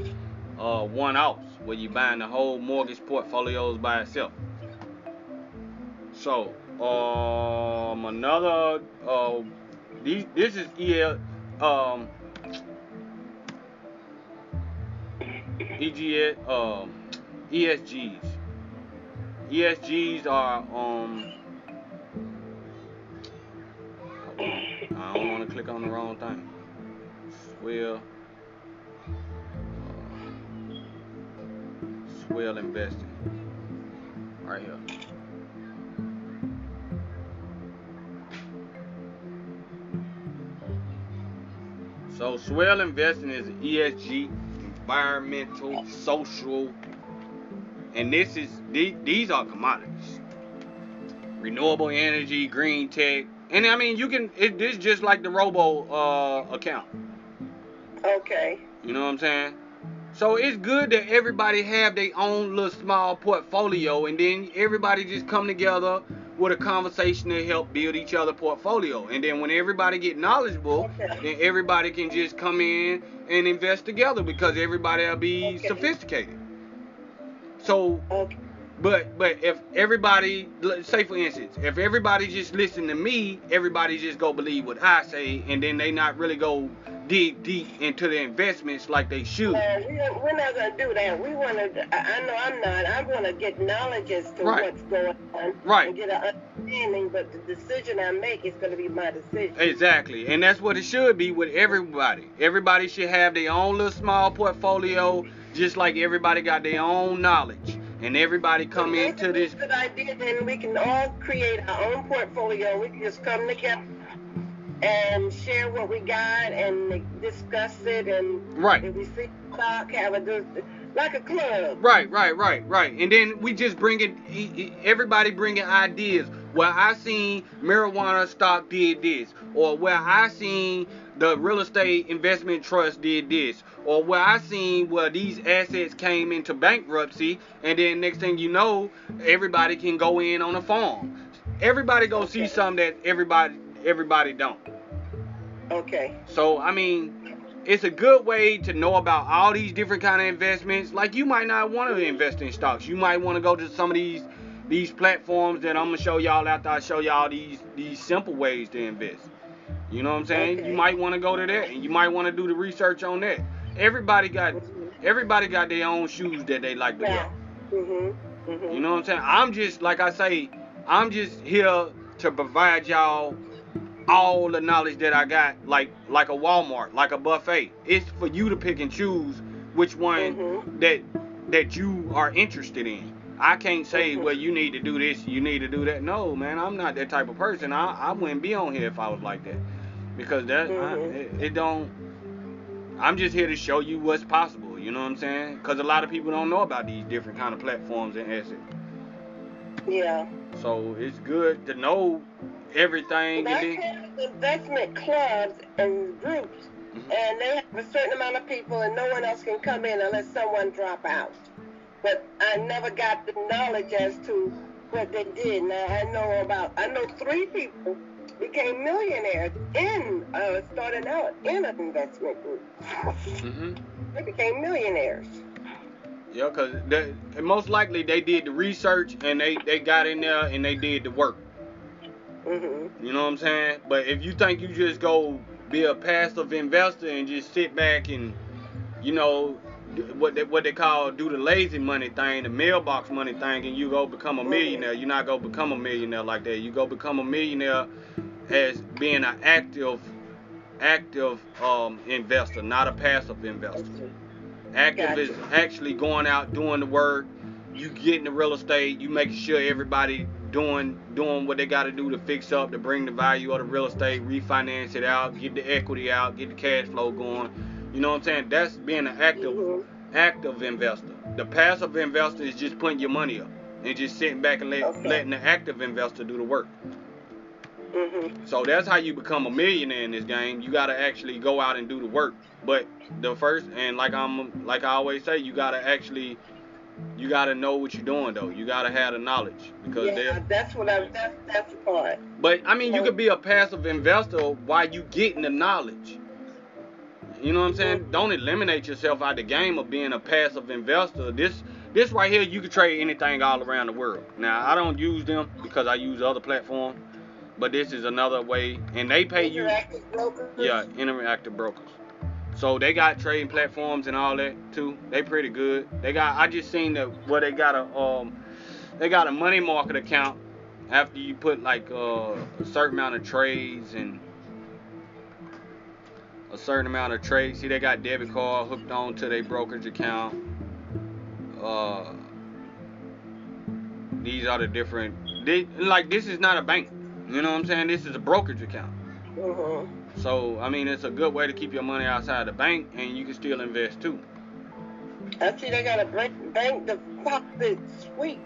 uh, one-offs where you're buying the whole mortgage portfolios by itself. So, Um, another. Uh, these. This is EL. Um. EGS. Um. ESGs. ESGs are um. Click on the wrong thing. Swell. Uh, swell investing. Right here. So swell investing is ESG, environmental, social, and this is these, these are commodities. Renewable energy, green tech, and I mean you can. It, this just like the Robo uh, account. Okay. You know what I'm saying? So it's good that everybody have their own little small portfolio, and then everybody just come together with a conversation to help build each other portfolio. And then when everybody get knowledgeable, Okay. then everybody can just come in and invest together because everybody will be Okay. sophisticated. So Okay. But but if everybody say for instance, if everybody just listen to me, everybody just go believe what I say, and then they not really go dig deep into the investments like they should. Well, we we're not going to do that. We want to, I I know I'm not, I'm going to get knowledge as to Right. what's going on. Right. And get an understanding, but the decision I make is going to be my decision. Exactly, and that's what it should be with everybody. Everybody should have their own little small portfolio, just like everybody got their own knowledge, and everybody come If into it's this. a good idea, then we can all create our own portfolio. We can just come together and share what we got and discuss it. And Right. if we see stock, have a like a club. Right, right, right, right. And then we just bringing e- e- everybody bringing ideas. Where I seen marijuana stock did this, or where I seen the real estate investment trust did this, or where I seen where these assets came into bankruptcy, and then next thing you know, everybody can go in on a farm. Everybody go see something that everybody everybody don't. Okay. So I mean, it's a good way to know about all these different kind of investments. Like you might not want to invest in stocks. You might want to go to some of these these platforms that I'm gonna show y'all after I show y'all these these simple ways to invest. You know what I'm saying? Okay. You might want to go to that, and you might want to do the research on that. Everybody got everybody got their own shoes that they like to Yeah. wear. Mhm. Mhm. You know what I'm saying? I'm just like I say, I'm just here to provide y'all all the knowledge that I got, like like a Walmart, like a buffet. It's for you to pick and choose which one Mhm. that that you are interested in. I can't say, Mhm. well, you need to do this, you need to do that. No, man, I'm not that type of person. I, I wouldn't be on here if I was like that, because that I, Mhm. it, it don't. I'm just here to show you what's possible. You know what I'm saying? Because a lot of people don't know about these different kind of platforms and assets. Yeah. So it's good to know everything. I And then, have investment clubs and groups, Mhm. and they have a certain amount of people, and no one else can come in unless someone drop out. But I never got the knowledge as to what they did. Now I know about, I know three people became millionaires in uh, starting out in an investment group. hmm They became millionaires. Yeah, cause they, most likely they did the research and they they got in there and they did the work. hmm You know what I'm saying? But if you think you just go be a passive investor and just sit back and, you know, what they, what they call do the lazy money thing, the mailbox money thing, and you go become a millionaire, you're not gonna become a millionaire like that. You go become a millionaire as being an active, active um, investor, not a passive investor. Active is actually going out doing the work. You getting the real estate. You making sure everybody doing doing what they got to do to fix up to bring the value of the real estate, refinance it out, get the equity out, get the cash flow going. You know what I'm saying? That's being an active Mhm. active investor. The passive investor is just putting your money up and just sitting back and let, Okay. letting the active investor do the work. Mhm. So that's how you become a millionaire in this game. You gotta actually go out and do the work. But the first and like I'm like I always say, you gotta actually you gotta know what you're doing though. You gotta have the knowledge because Yeah, that's what I. That's that's the part. but I mean you could be a passive investor while you getting the knowledge. You know what I'm saying? Don't eliminate yourself out of the game of being a passive investor. This this right here, you can trade anything all around the world. Now, I don't use them because I use other platforms, but this is another way, and they pay you. Brokers. Yeah, interactive brokers. So they got trading platforms and all that too. They pretty good. They got. I just seen that where they got a um, they got a money market account. After you put like uh, a certain amount of trades and a certain amount of trades. See, they got debit card hooked on to their brokerage account. Uh, these are the different. They, like this is not a bank. You know what I'm saying? This is a brokerage account. Mhm. So I mean, it's a good way to keep your money outside the bank, and you can still invest too. I see they got a bank, bank deposit sweep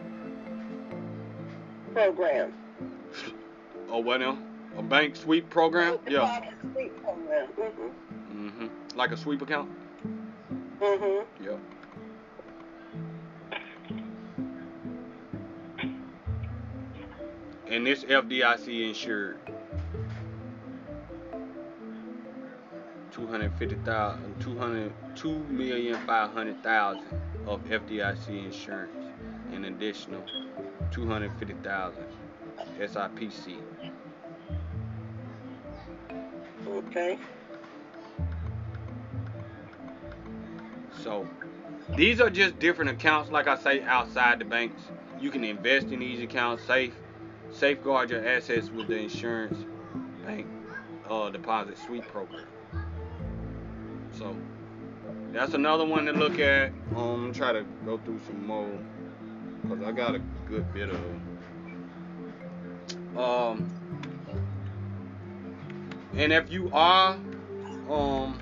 program. Oh, what now? A bank sweep program? Bank Yeah. sweep program. Mhm. Mhm. Like a sweep account? Mm-hmm. Yeah. And this FDIC insured. 250,000, 200, 2,500,000 of FDIC insurance. An additional 250,000 SIPC. Okay. So these are just different accounts, like I say, outside the banks. You can invest in these accounts, safe, safeguard your assets with the insurance bank uh, deposit sweep program. So that's another one to look at. Um, try to go through some more because I got a good bit of. Um, and if you are, um,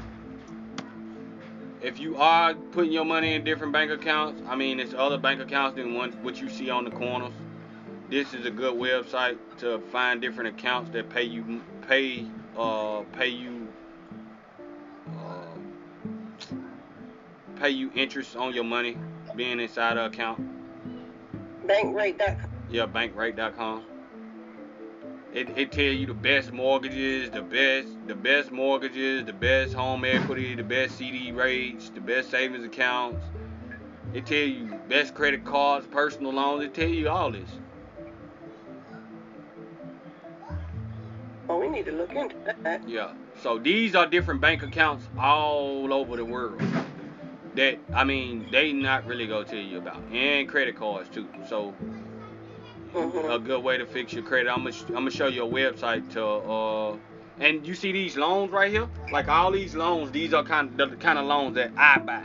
if you are putting your money in different bank accounts, I mean, it's other bank accounts than what you see on the corners. This is a good website to find different accounts that pay you pay uh pay you uh, pay you interest on your money being inside the account. Bankrate.com. Yeah, bankrate.com. It, it tell you the best mortgages, the best the best mortgages, the best home equity, the best CD rates, the best savings accounts. It tell you best credit cards, personal loans. It tell you all this. Oh, we need to look into that. Yeah. So these are different bank accounts all over the world. That I mean, they not really go tell you about, and credit cards too. So a Mhm. good way to fix your credit. I'm gonna I'm gonna show you a website to uh and you see these loans right here? Like all these loans, these are kind of the kind of loans that I buy.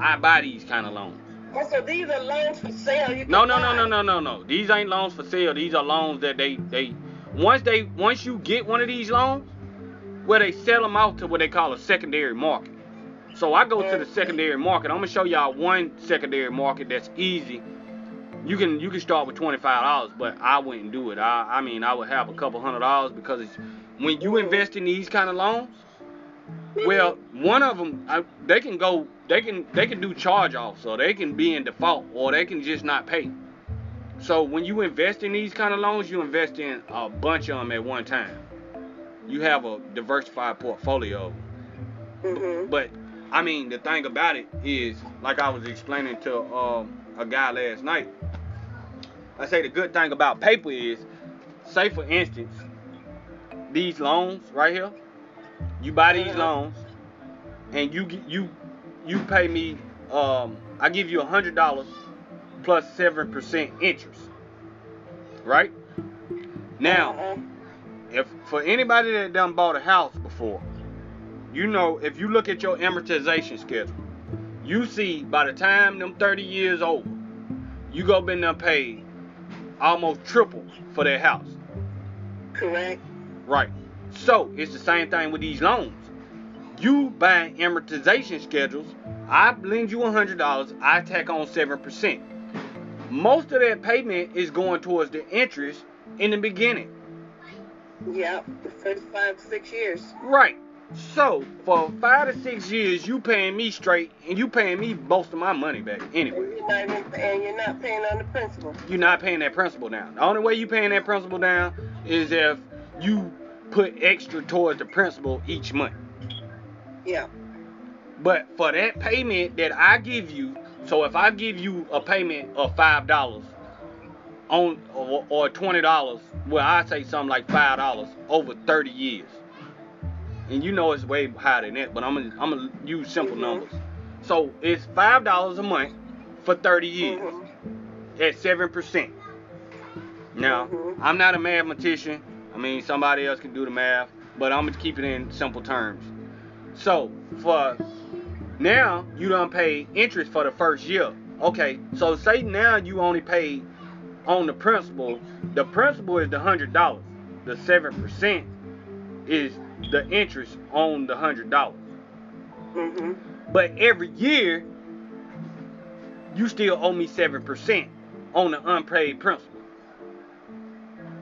I buy these kind of loans. Oh, so these are loans for sale. No, no, no, no, no, no, no. These ain't loans for sale. These are loans that they they once they once you get one of these loans, where they sell them out to what they call a secondary market. So I go to the secondary market. I'm gonna show y'all one secondary market that's easy. You can you can start with twenty five dollars, but I wouldn't do it. I I mean I would have a couple hundred dollars because it's when you invest in these kind of loans. Well, one of them I, they can go they can they can do charge off, so they can be in default or they can just not pay. So when you invest in these kind of loans, you invest in a bunch of them at one time. You have a diversified portfolio. Mhm. But I mean, the thing about it is, like I was explaining to um, a guy last night. I say the good thing about paper is, say for instance, these loans right here. You buy these loans, and you you you pay me. Um, I give you a hundred dollars plus seven percent interest. Right now, if for anybody that done bought a house before, you know if you look at your amortization schedule, you see by the time them 30 years old, you go been done paid almost triple for that house. Correct. Right. So it's the same thing with these loans. You buy amortization schedules. I lend you hundred dollars. I tack on seven percent. Most of that payment is going towards the interest in the beginning. Yep. The first five, six years. Right. So for five to six years, you paying me straight, and you paying me most of my money back anyway. And you're not even, and you're not paying on the principal. You're not paying that principal down. The only way you paying that principal down is if you put extra towards the principal each month. Yeah. But for that payment that I give you, So if I give you a payment of five dollars on or, or twenty dollars, well I say something like five dollars over thirty years, and you know it's way higher than that, but I'm gonna I'm gonna use simple Mhm. numbers. So it's five dollars a month for thirty years Mhm. at seven percent. Now Mhm. I'm not a mathematician. I mean somebody else can do the math, but I'm gonna keep it in simple terms. So for now you don't pay interest for the first year. Okay, so say now you only pay on the principal. The principal is the hundred dollars. The seven percent is the interest on the hundred dollars. Mm-hmm. But every year you still owe me seven percent on the unpaid principal.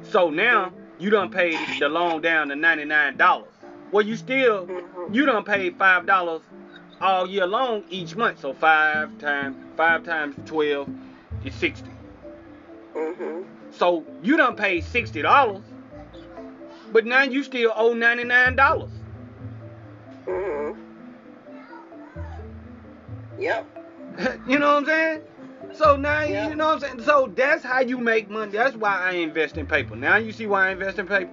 So now you done paid the loan down to ninety nine dollars. Well you still Mhm. you done paid five dollars all year long each month. So five times five times twelve is sixty. Mhm. So you don't pay sixty dollars, but now you still owe ninety nine dollars. Mhm. Yep. you know what I'm saying? So now Yeah. you know what I'm saying. So that's how you make money. That's why I invest in paper. Now you see why I invest in paper.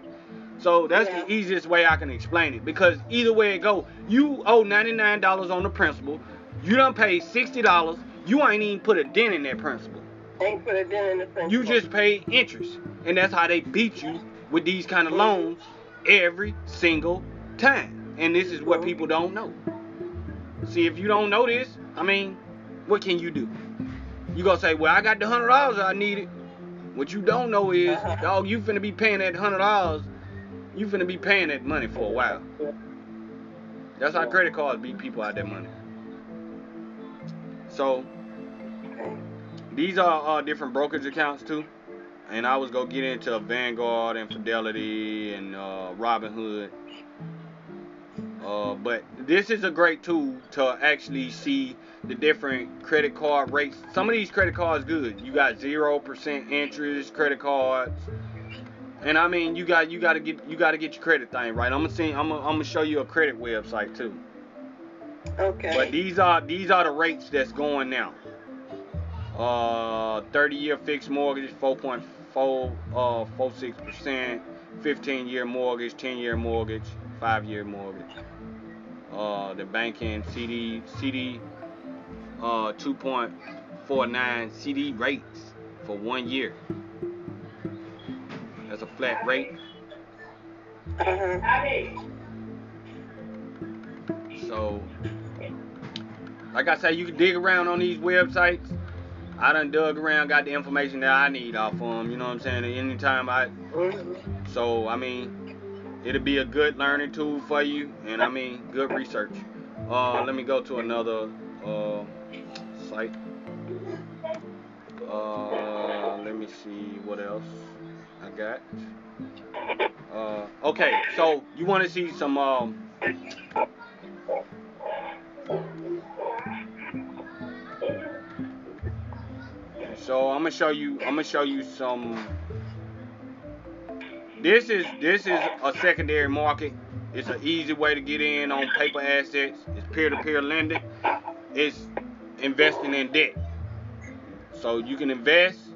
So that's Yeah. the easiest way I can explain it. Because either way it go, you owe ninety nine dollars on the principal. You done paid sixty dollars. You ain't even put a dent in that principal. Ain't put it in the principal. You just pay interest, and that's how they beat you with these kind of loans every single time. And this is what Mhm. people don't know. See, if you don't know this, I mean, what can you do? You gonna say, "Well, I got the hundred dollars I needed." What you don't know is, Uh-huh. dog, you finna be paying that hundred dollars. You finna be paying that money for a while. That's how credit cards beat people out that money. So these are uh, different brokerage accounts too, and I was gonna get into Vanguard and Fidelity and uh, Robinhood. Uh, but this is a great tool to actually see the different credit card rates. Some of these credit cards good. You got zero percent interest credit cards, and I mean you got you got to get you got to get your credit thing right. I'm gonna see. I'm gonna, I'm gonna show you a credit website too. Okay. But these are these are the rates that's going now. Uh, 30 year fixed mortgage 4.4 uh 46 percent. 15 year mortgage, 10 year mortgage, 5 year mortgage. Uh, the banking CD CD uh 2.49 CD rates for one year. That's a flat rate. Uh-huh. So, like I say, you can dig around on these websites. I done dug around, got the information that I need off of them. You know what I'm saying? And anytime I, Mhm. so I mean, it'll be a good learning tool for you, and I mean, good research. Uh, let me go to another uh site. Uh, let me see what else I got. Uh, okay, so you want to see some um. So I'm gonna show you. I'm gonna show you some. This is this is a secondary market. It's an easy way to get in on paper assets. It's peer-to-peer lending. It's investing in debt. So you can invest.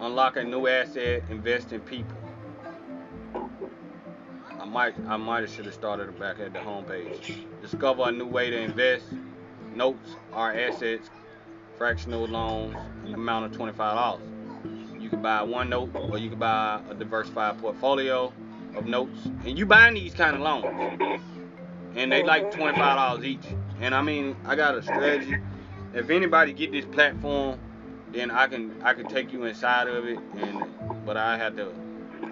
Unlock a new asset, invest in people. I might I might have should have started back at the homepage. Discover a new way to invest. Notes are assets, fractional loans, an amount of twenty-five dollars. You can buy one note or you can buy a diversified portfolio of notes. And you buying these kind of loans. And they like twenty-five dollars each. And I mean, I got a strategy. If anybody get this platform, then I can I can take you inside of it and but I had to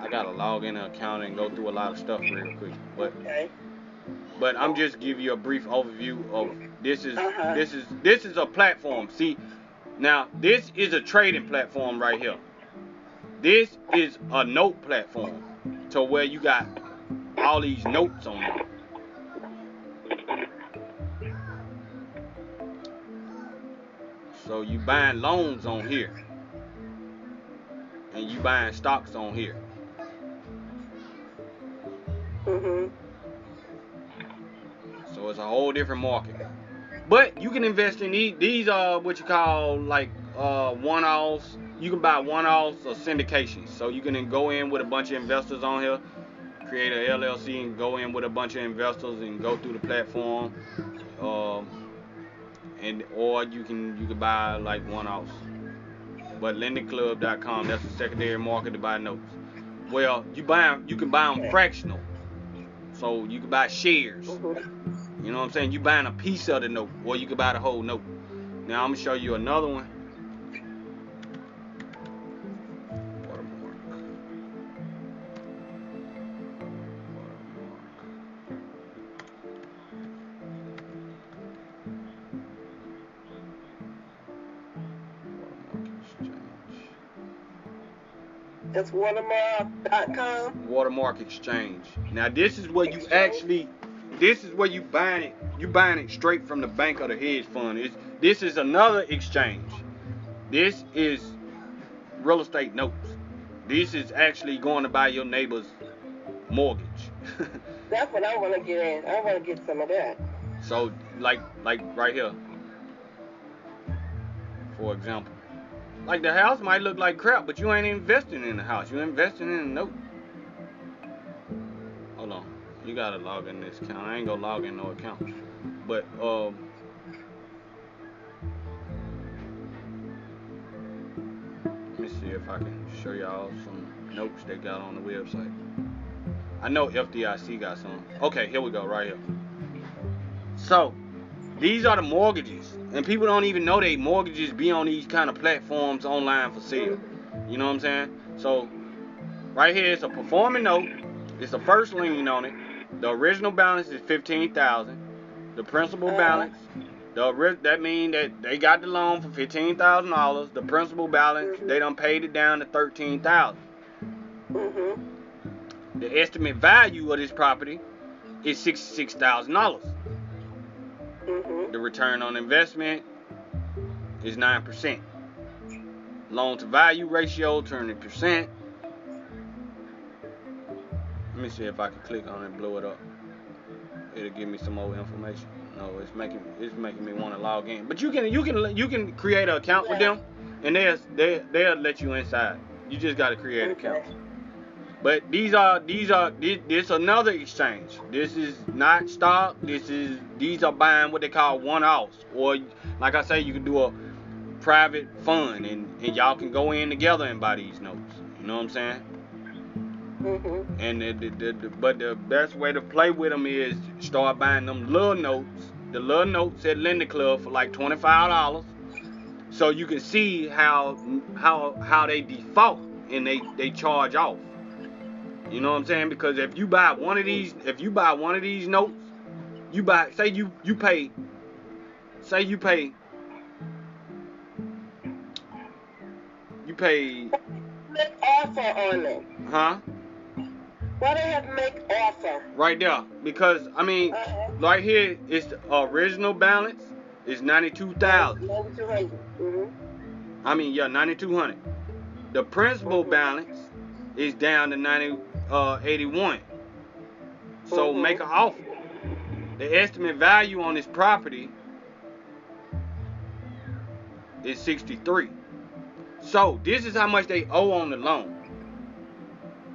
I gotta log in an account and go through a lot of stuff real quick. But Okay. but I'm just give you a brief overview of this is Uh-huh. this is this is a platform. See, now this is a trading platform right here. This is a note platform to where you got all these notes on it. So you buying loans on here. And you buying stocks on here. Mhm. So it's a whole different market. But you can invest in these. These are what you call like uh, one-offs. You can buy one-offs or syndications. So you can then go in with a bunch of investors on here, create a LLC, and go in with a bunch of investors and go through the platform. Um, and or you can you can buy like one-offs. But lendingclub.com, that's the secondary market to buy notes. Well, you buy you can buy them fractional. So you can buy shares. Mhm. You know what I'm saying? You buying a piece of the note, or you can buy the whole note. Now I'm gonna show you another one. That's watermark.com. Watermark Exchange. Now this is where you Exchange? actually, this is where you buying it. You buying it straight from the bank or the hedge fund. It's, this is another exchange. This is real estate notes. This is actually going to buy your neighbor's mortgage. That's what I want to get in. I want to get some of that. so like like right here, for example, like the house might look like crap, but you ain't investing in the house. You're investing in a note. Hold on. You gotta log in this account. I ain't gonna log in no account. But um let me see if I can show y'all some notes they got on the website. I know FDIC got some. Okay, here we go, right here. So these are the mortgages. And people don't even know they mortgages be on these kind of platforms online for sale. You know what I'm saying? So right here it's a performing note. It's the first lien on it. The original balance is fifteen thousand. The principal Uh-huh. balance, the that mean that they got the loan for fifteen thousand dollars. The principal balance, they done paid it down to thirteen thousand. Mhm. The estimate value of this property is sixty-six thousand dollars. Mhm. The return on investment is nine percent. Loan to value ratio twenty percent. Let me see if I can click on it and blow it up. It'll give me some more information. No, it's making it's making me want to log in. But you can you can you can create an account with them, and they'll they they'll let you inside. You just got to create an account. But these are these are this, this another exchange. This is not stock. This is these are buying what they call one offs. Or like I say, you can do a private fund and, and y'all can go in together and buy these notes. You know what I'm saying? Mm-hmm. And the, the, the, the- but the best way to play with them is start buying them little notes. The little notes at Lender Club for like twenty five dollars. So you can see how how how they default and they they charge off. You know what I'm saying? Because if you buy one of these, if you buy one of these notes, you buy say you you pay say you pay you pay Make offer on it. huh? Why they have make offer? Right there. Because I mean Uh-huh. right here it's the original balance is ninety two thousand. Ninety-two hundred. Mhm. I mean yeah, ninety two hundred. The principal balance is down to ninety uh eighty one. So Mhm. make an offer. The estimate value on this property is sixty three. So this is how much they owe on the loan.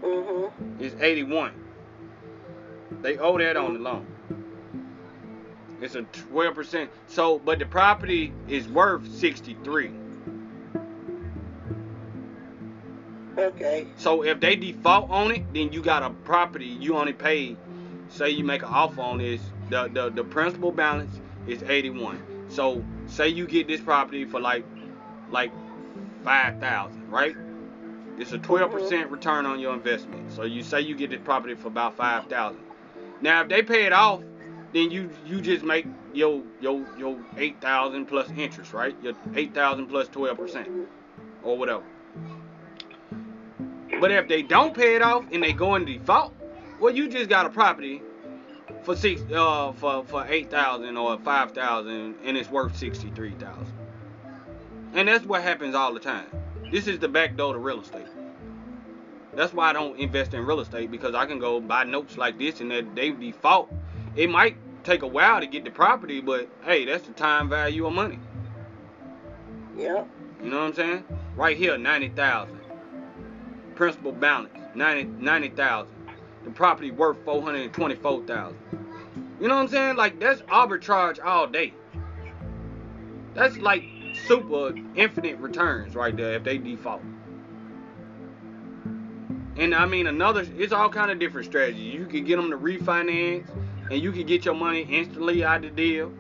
Mhm. It's 81. They owe that on the loan. It's a 12%. So, but the property is worth 63. Okay. So if they default on it, then you got a property you only pay. Say you make an offer on this, the the, the principal balance is 81. So say you get this property for like like 5,000, right? It's a mm-hmm. 12% return on your investment. So you say you get this property for about 5,000. Now if they pay it off, then you you just make your your your 8,000 plus interest, right? Your 8,000 plus 12% or whatever. But if they don't pay it off and they go in default, well, you just got a property for six uh for for eight thousand or five thousand and it's worth sixty three thousand. And that's what happens all the time. This is the back door to real estate. That's why I don't invest in real estate because I can go buy notes like this and that they default. It might take a while to get the property, but hey, that's the time value of money. Yep. You know what I'm saying? Right here, ninety thousand. Principal balance, 90 90,000. the property worth four hundred and twenty-four thousand. You know what I'm saying? Like that's arbitrage all day. That's like super infinite returns right there if they default. And I mean another, it's all kind of different strategies. You can get them to refinance, and you can get your money instantly out of the deal.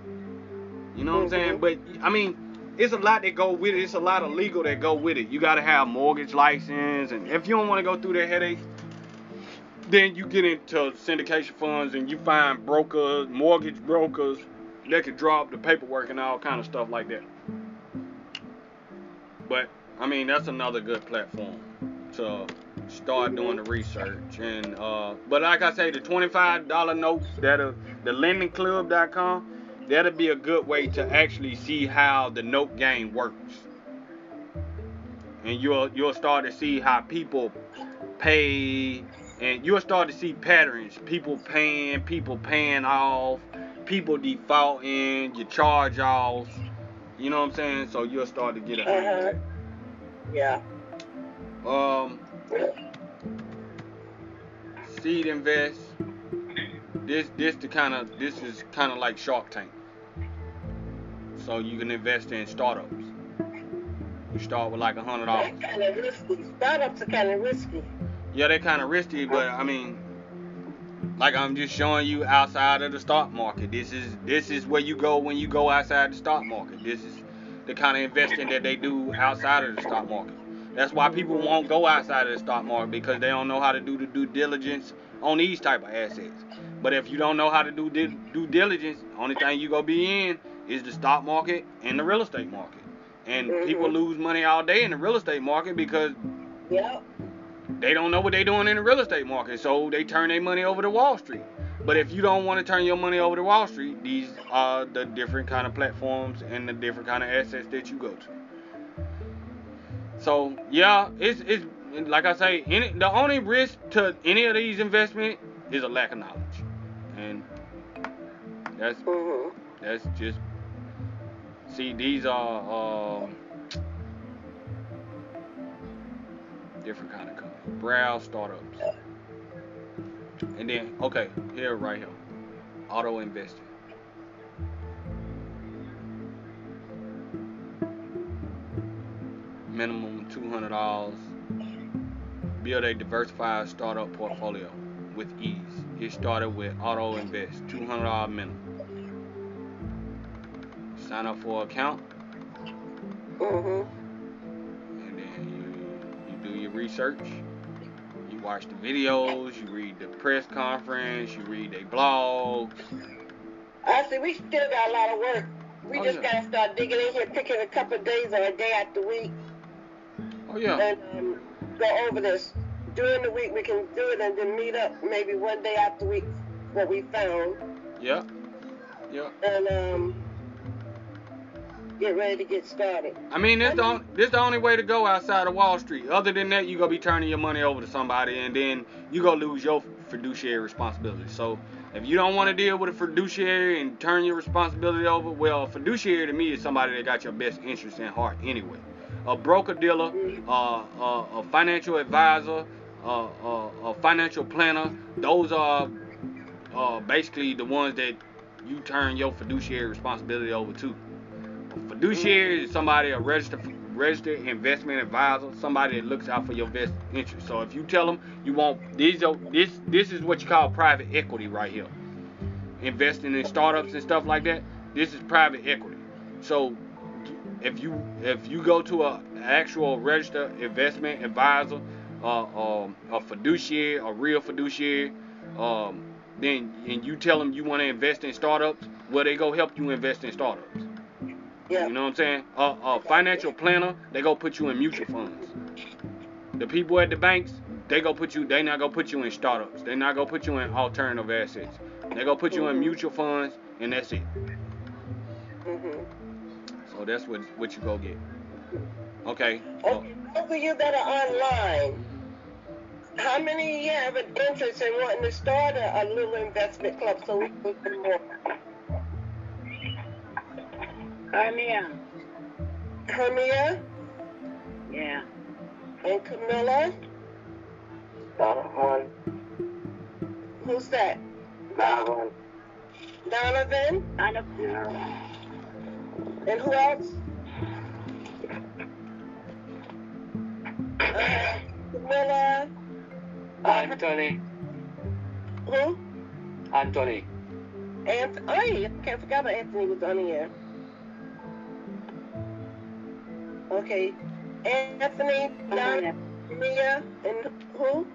You know what I'm saying? Mm-hmm. But I mean, it's a lot that go with it. It's a lot of legal that go with it. You got to have mortgage license, and if you don't want to go through that headache, then you get into syndication funds and you find brokers, mortgage brokers that can draw up the paperwork and all kind of stuff like that. But I mean, that's another good platform to start doing the research. And uh, but like I say, the twenty-five dollar notes that are the lendingclub.com, that'll be a good way to actually see how the note game works. And you'll you'll start to see how people pay and you'll start to see patterns. People paying, people paying off, people defaulting, your charge offs. You know what I'm saying? So you'll start to get a Uh-huh. Yeah. Um, SeedInvest. This this the kind of this is kind of like Shark Tank. So you can invest in startups. You start with like a hundred dollars. That's kind of risky. Startups are kind of risky. Yeah, they're kind of risky, but I mean, like I'm just showing you outside of the stock market. This is this is where you go when you go outside the stock market. This is the kind of investing that they do outside of the stock market. That's why people won't go outside of the stock market because they don't know how to do the due diligence on these type of assets. But if you don't know how to do due diligence, only thing you gonna be in is the stock market and the real estate market. And people Mhm. lose money all day in the real estate market because Yep. they don't know what they're doing in the real estate market, so they turn their money over to Wall Street. But if you don't want to turn your money over to Wall Street, these are the different kind of platforms and the different kind of assets that you go to. So yeah, it's it's like I say, any, the only risk to any of these investments is a lack of knowledge, and that's hmm that's just see these are um, different kind of companies. Browse startups. And then okay, here right here. Auto investing. Minimum two hundred dollars. Build a diversified startup portfolio with ease. Get started with auto invest. Two hundred dollar minimum sign up for an account, hmm and then you you do your research. You watch the videos, you read the press conference, you read their blogs. Honestly, we still got a lot of work. We Oh, just yeah. gotta start digging in here, picking a couple of days or a day out the week, Oh yeah, and um, go over this. During the week, we can do it and then meet up maybe one day out the week, what we found, yeah, yeah. and um, get ready to get started. I mean, this the on, this the only way to go outside of Wall Street. Other than that, you gonna be turning your money over to somebody, and then you gonna lose your fiduciary responsibility. So if you don't want to deal with a fiduciary and turn your responsibility over, well, a fiduciary to me is somebody that got your best interest in heart anyway. A broker dealer, uh, uh, a financial advisor, uh, uh, a financial planner, those are uh, basically the ones that you turn your fiduciary responsibility over to. Fiduciary is somebody, a registered registered investment advisor, somebody that looks out for your best interest. So if you tell them you want these, are, this this is what you call private equity right here. Investing in startups and stuff like that. This is private equity. So if you if you go to a actual registered investment advisor, uh, um, a fiduciary, a real fiduciary, um, then and you tell them you want to invest in startups, well they go help you invest in startups. Yeah. You know what I'm saying? A, financial planner, they go put you in mutual funds. The people at the banks, they go put you, they not gonna put you in startups. They not gonna put you in alternative assets. They go put you in Mhm. mutual funds, and that's it. hmm So that's what what you go get. Okay. Okay, those of you that are online, how many of you have an interest in wanting to start a, a little investment club so we can do more? Hermia. Hermia Yeah. and Camilla. Donovan, Who's that? Donovan, Donovan. I know. And who else? Uh, Camilla. Anthony, Who? Anthony, Anthony. Oh, yeah. Can't forget about Anthony was on here. Okay. Anthony, Don, Mia, and who?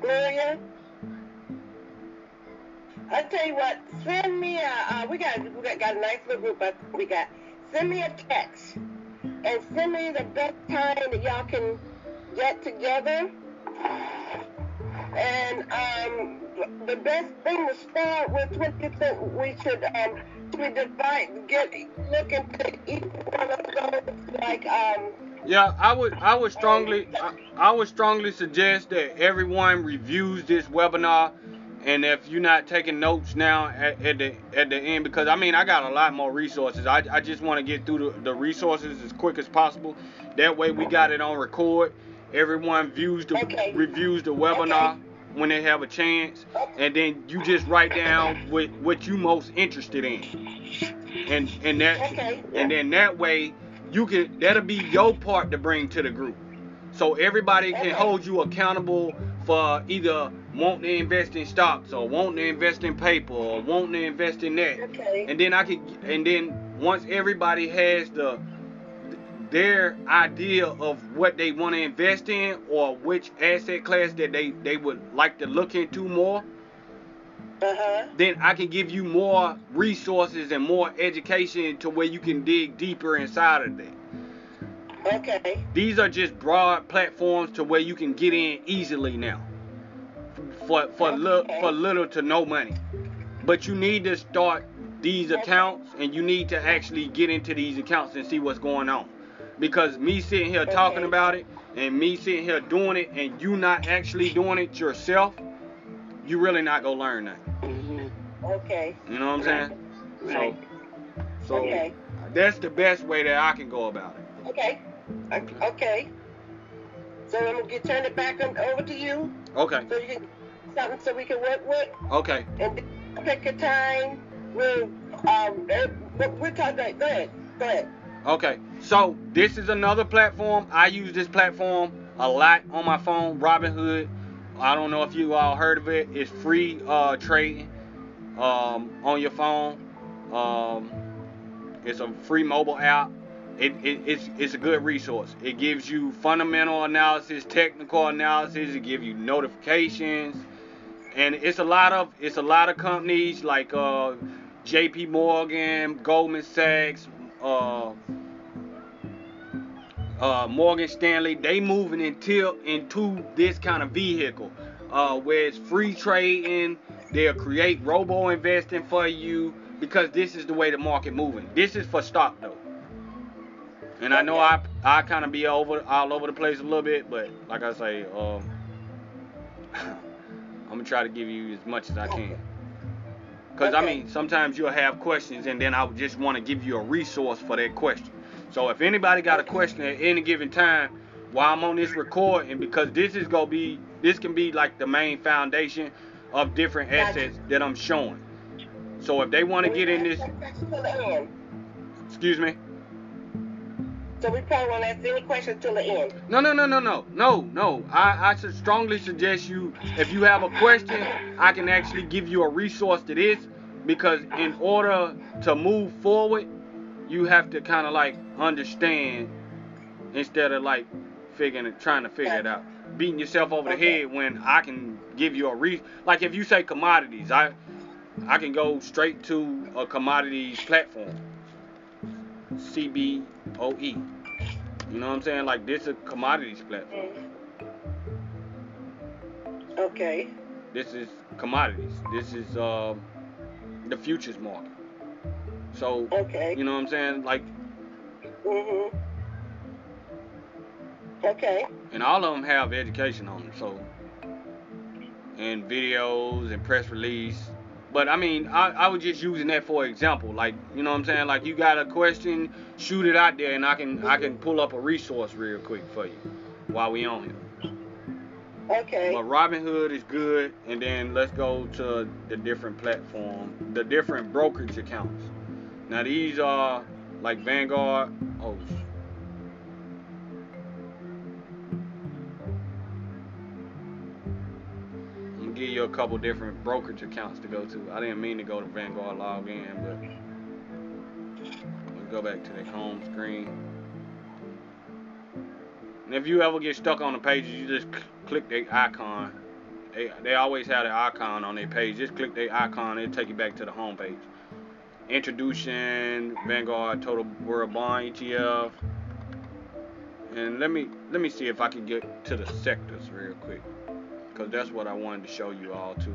Gloria. I tell you what, send me a. Uh, we got we got, got a nice little group. I, we got. Send me a text and send me the best time that y'all can get together. And um, the best thing to start with, what you think we should um, we divide, get look into each one of those like um. Yeah, I would I would strongly I, I would strongly suggest that everyone reviews this webinar and if you're not taking notes now at, at the at the end because I mean I got a lot more resources. I, I just want to get through the, the resources as quick as possible. That way we got it on record. Everyone views the Okay. reviews the webinar when they have a chance and then you just write down what what you most interested in. And and that Okay. and then that way you can that'll be your part to bring to the group. So everybody can Okay. hold you accountable for either wanting to invest in stocks or wanting to invest in paper or wanting to invest in that. Okay. And then I could and then once everybody has the their idea of what they want to invest in or which asset class that they, they would like to look into more, Uh huh. then I can give you more resources and more education to where you can dig deeper inside of that. Okay. These are just broad platforms to where you can get in easily now. For for little for little to no money. But you need to start these accounts and you need to actually get into these accounts and see what's going on. Because me sitting here talking Okay. about it and me sitting here doing it and you not actually doing it yourself, you really not gonna learn nothing. Okay. You know what I'm saying? Right. So so Okay. that's the best way that I can go about it. Okay. Okay. So I'm gonna get turn it back on, over to you, Okay. so you can something so we can work with, Okay. and pick a time. We'll um eh, we- we'll talk. Go ahead. Go ahead. Okay, so this is another platform. I use this platform a lot on my phone, Robinhood. I don't know if you all heard of it. It's free uh, trading um, on your phone. Um, it's a free mobile app. It, it, it's, it's a good resource. It gives you fundamental analysis, technical analysis. It gives you notifications, and it's a lot of it's a lot of companies like uh, J.P. Morgan, Goldman Sachs, uh, uh, Morgan Stanley, they moving into into this kind of vehicle, uh, where it's free trading. They'll create robo investing for you because this is the way the market moving. This is for stock though. And I know I I kind of be over all over the place a little bit, but like I say, um, I'm gonna try to give you as much as I can. Cause I mean, sometimes you'll have questions, and then I would just want to give you a resource for that question. So if anybody got a question at any given time while I'm on this recording, because this is gonna be, this can be like the main foundation of different assets that I'm showing. So if they want to get in this, Till the end. excuse me. So we probably won't ask any questions till the end. No, no, no, no, no, no, no. I, I should strongly suggest you, if you have a question, I can actually give you a resource to this because in order to move forward, you have to kind of like understand instead of like figuring it, trying to figure it out, beating yourself over the head when I can give you a re. Like if you say commodities, I I can go straight to a commodities platform. CBOE. You know what I'm saying? Like this is a commodities platform. Okay. This is commodities. This is uh, the futures market. So Okay. you know what I'm saying? Like Mhm. Okay. and all of them have education on them. So, and videos and press release. But I mean, I, I was just using that for example. Like, you know what I'm saying? Like, you got a question, shoot it out there, and I can I can pull up a resource real quick for you while we on here. Okay. But Robinhood is good, and then let's go to the different platform, the different brokerage accounts. Now these are like Vanguard. Oh, I'm gonna give you a couple different brokerage accounts to go to. I didn't mean to go to Vanguard log in, but we'll go back to the home screen. And if you ever get stuck on the pages, you just click the icon. They, they always have the icon on their page. Just click the icon, it'll take you back to the home page. Introduction, Vanguard Total World Bond ETF. And let me let me see if I can get to the sectors real quick. Cause that's what I wanted to show you all too.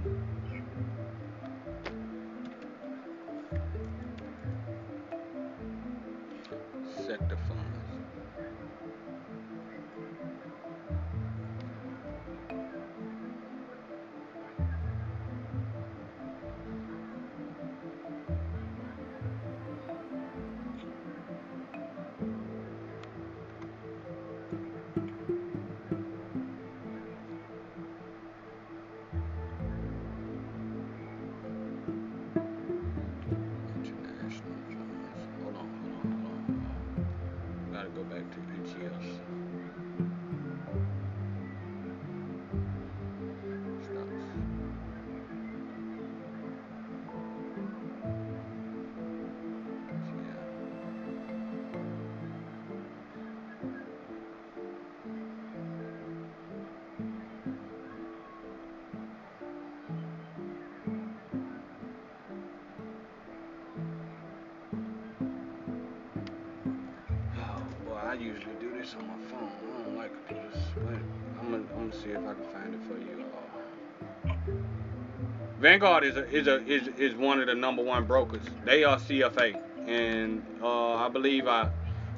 Vanguard is a, is a is is one of the number one brokers. They are CFA, and uh, I believe I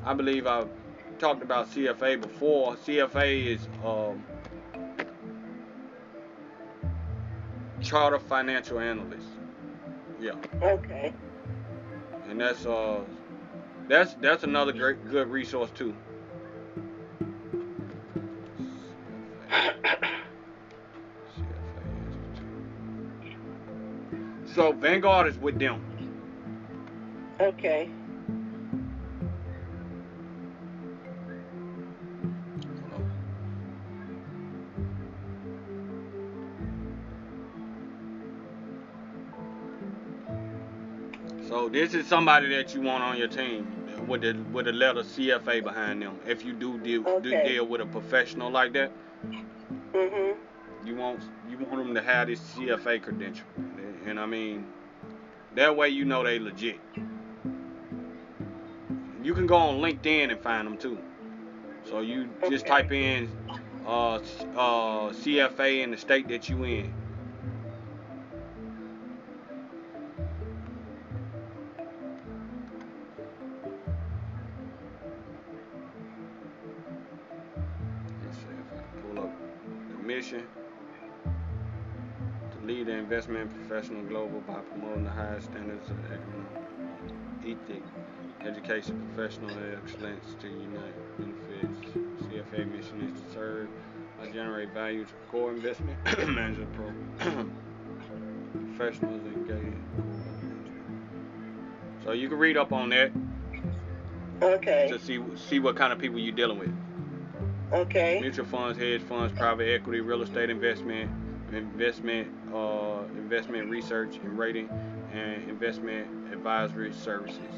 I believe I talked about CFA before. CFA is um, Charter Financial Analyst. Yeah Okay. and that's uh that's that's another great good resource too. Vanguard is with them. Okay. So this is somebody that you want on your team with the with the letter CFA behind them. If you do deal do deal with a professional like that, mm-hmm. you want you want them to have this CFA credential, and I mean that way you know they legit. You can go on LinkedIn and find them too. So you just Okay. type in uh, uh, CFA in the state that you in. Let's see if I can pull up the mission to lead the investment professional global by promoting the highest standards of economic ethic, education, professional excellence to unite benefits. CFA mission is to serve by generate value to core investment management program. Professionals engage. So you can read up on that Okay. to see see what kind of people you're dealing with. Okay. mutual funds, hedge funds, private equity, real estate investment, investment, uh, investment research and rating, and investment advisory services.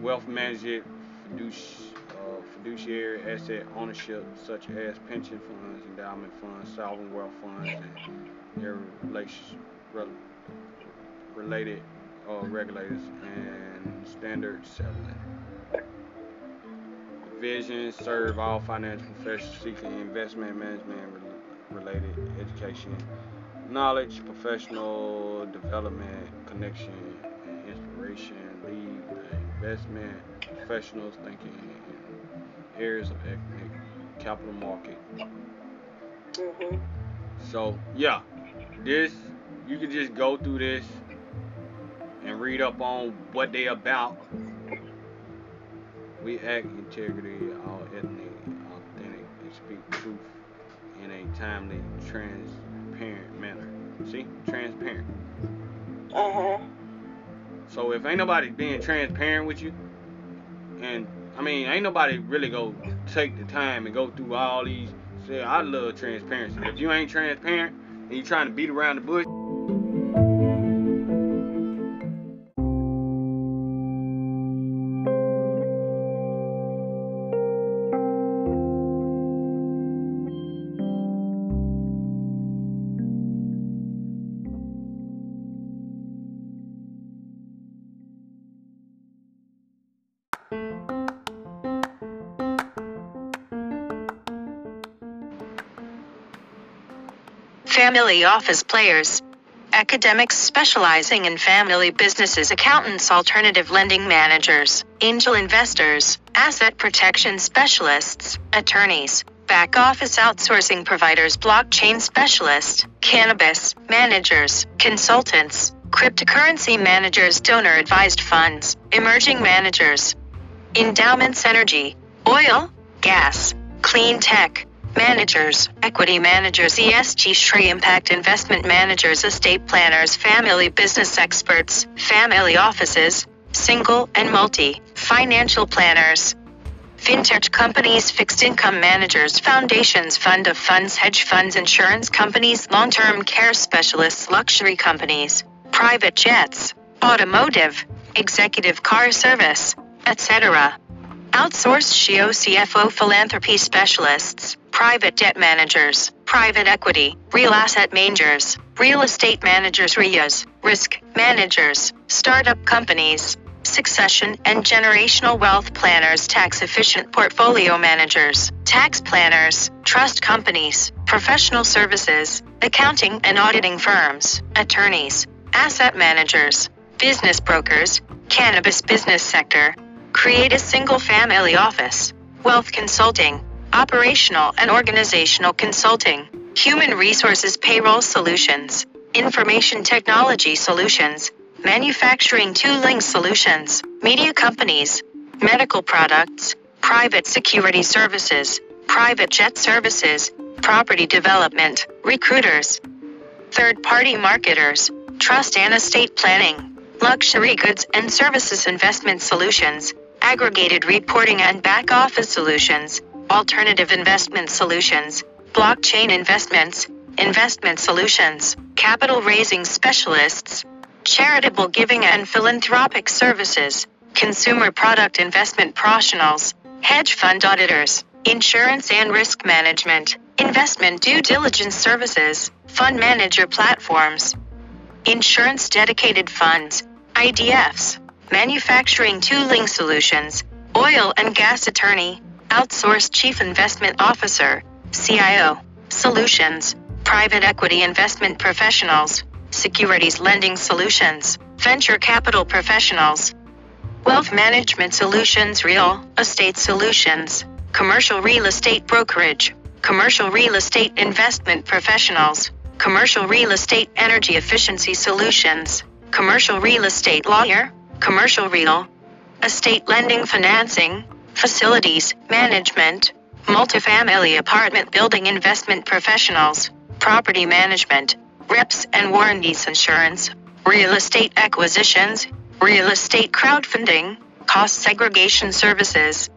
Wealth management, fiduci- uh, fiduciary asset ownership, such as pension funds, endowment funds, sovereign wealth funds, and their rel- related uh, regulators and standard settling vision serve all financial professionals seeking investment management related education knowledge professional development connection and inspiration lead investment professionals thinking in areas of economic capital market. Mhm. So yeah, this you can just go through this and read up on what they about. We act integrity, all ethnic, authentic, and speak truth in a timely, transparent. See, transparent. Uh huh. So if ain't nobody being transparent with you, and I mean, ain't nobody really go take the time and go through all these. Say, I love transparency. If you ain't transparent and you trying to beat around the bush. Family office players. Academics specializing in family businesses, accountants, alternative lending managers, angel investors, asset protection specialists, attorneys, back office outsourcing providers, blockchain specialists, cannabis managers, consultants, cryptocurrency managers, donor advised funds, emerging managers, endowments, energy, oil, gas, clean tech, managers, equity managers, ESG, SRI impact investment managers, estate planners, family business experts, family offices, single and multi, financial planners, fintech companies, fixed income managers, foundations, fund of funds, hedge funds, insurance companies, long term care specialists, luxury companies, private jets, automotive, executive car service, etc. Outsourced SHIO CFO philanthropy specialists, private debt managers, private equity, real asset managers, real estate managers, RIAs, risk managers, startup companies, succession and generational wealth planners, tax efficient portfolio managers, tax planners, trust companies, professional services, accounting and auditing firms, attorneys, asset managers, business brokers, cannabis business sector, create a single family office, wealth consulting, operational and organizational consulting, human resources payroll solutions, information technology solutions, manufacturing tooling solutions, media companies, medical products, private security services, private jet services, property development, recruiters, third party marketers, trust and estate planning, luxury goods and services investment solutions, aggregated reporting and back office solutions, alternative investment solutions, blockchain investments, investment solutions, capital raising specialists, charitable giving and philanthropic services, consumer product investment professionals, hedge fund auditors, insurance and risk management, investment due diligence services, fund manager platforms, insurance dedicated funds, IDFs, manufacturing tooling solutions, oil and gas attorney, outsourced chief investment officer, CIO, solutions, private equity investment professionals, securities lending solutions, venture capital professionals, wealth management solutions, real estate solutions, commercial real estate brokerage, commercial real estate investment professionals, commercial real estate energy efficiency solutions, commercial real estate lawyer, commercial real estate lending financing, facilities management, multifamily apartment building investment professionals, property management, reps and warranties insurance, real estate acquisitions, real estate crowdfunding, cost segregation services,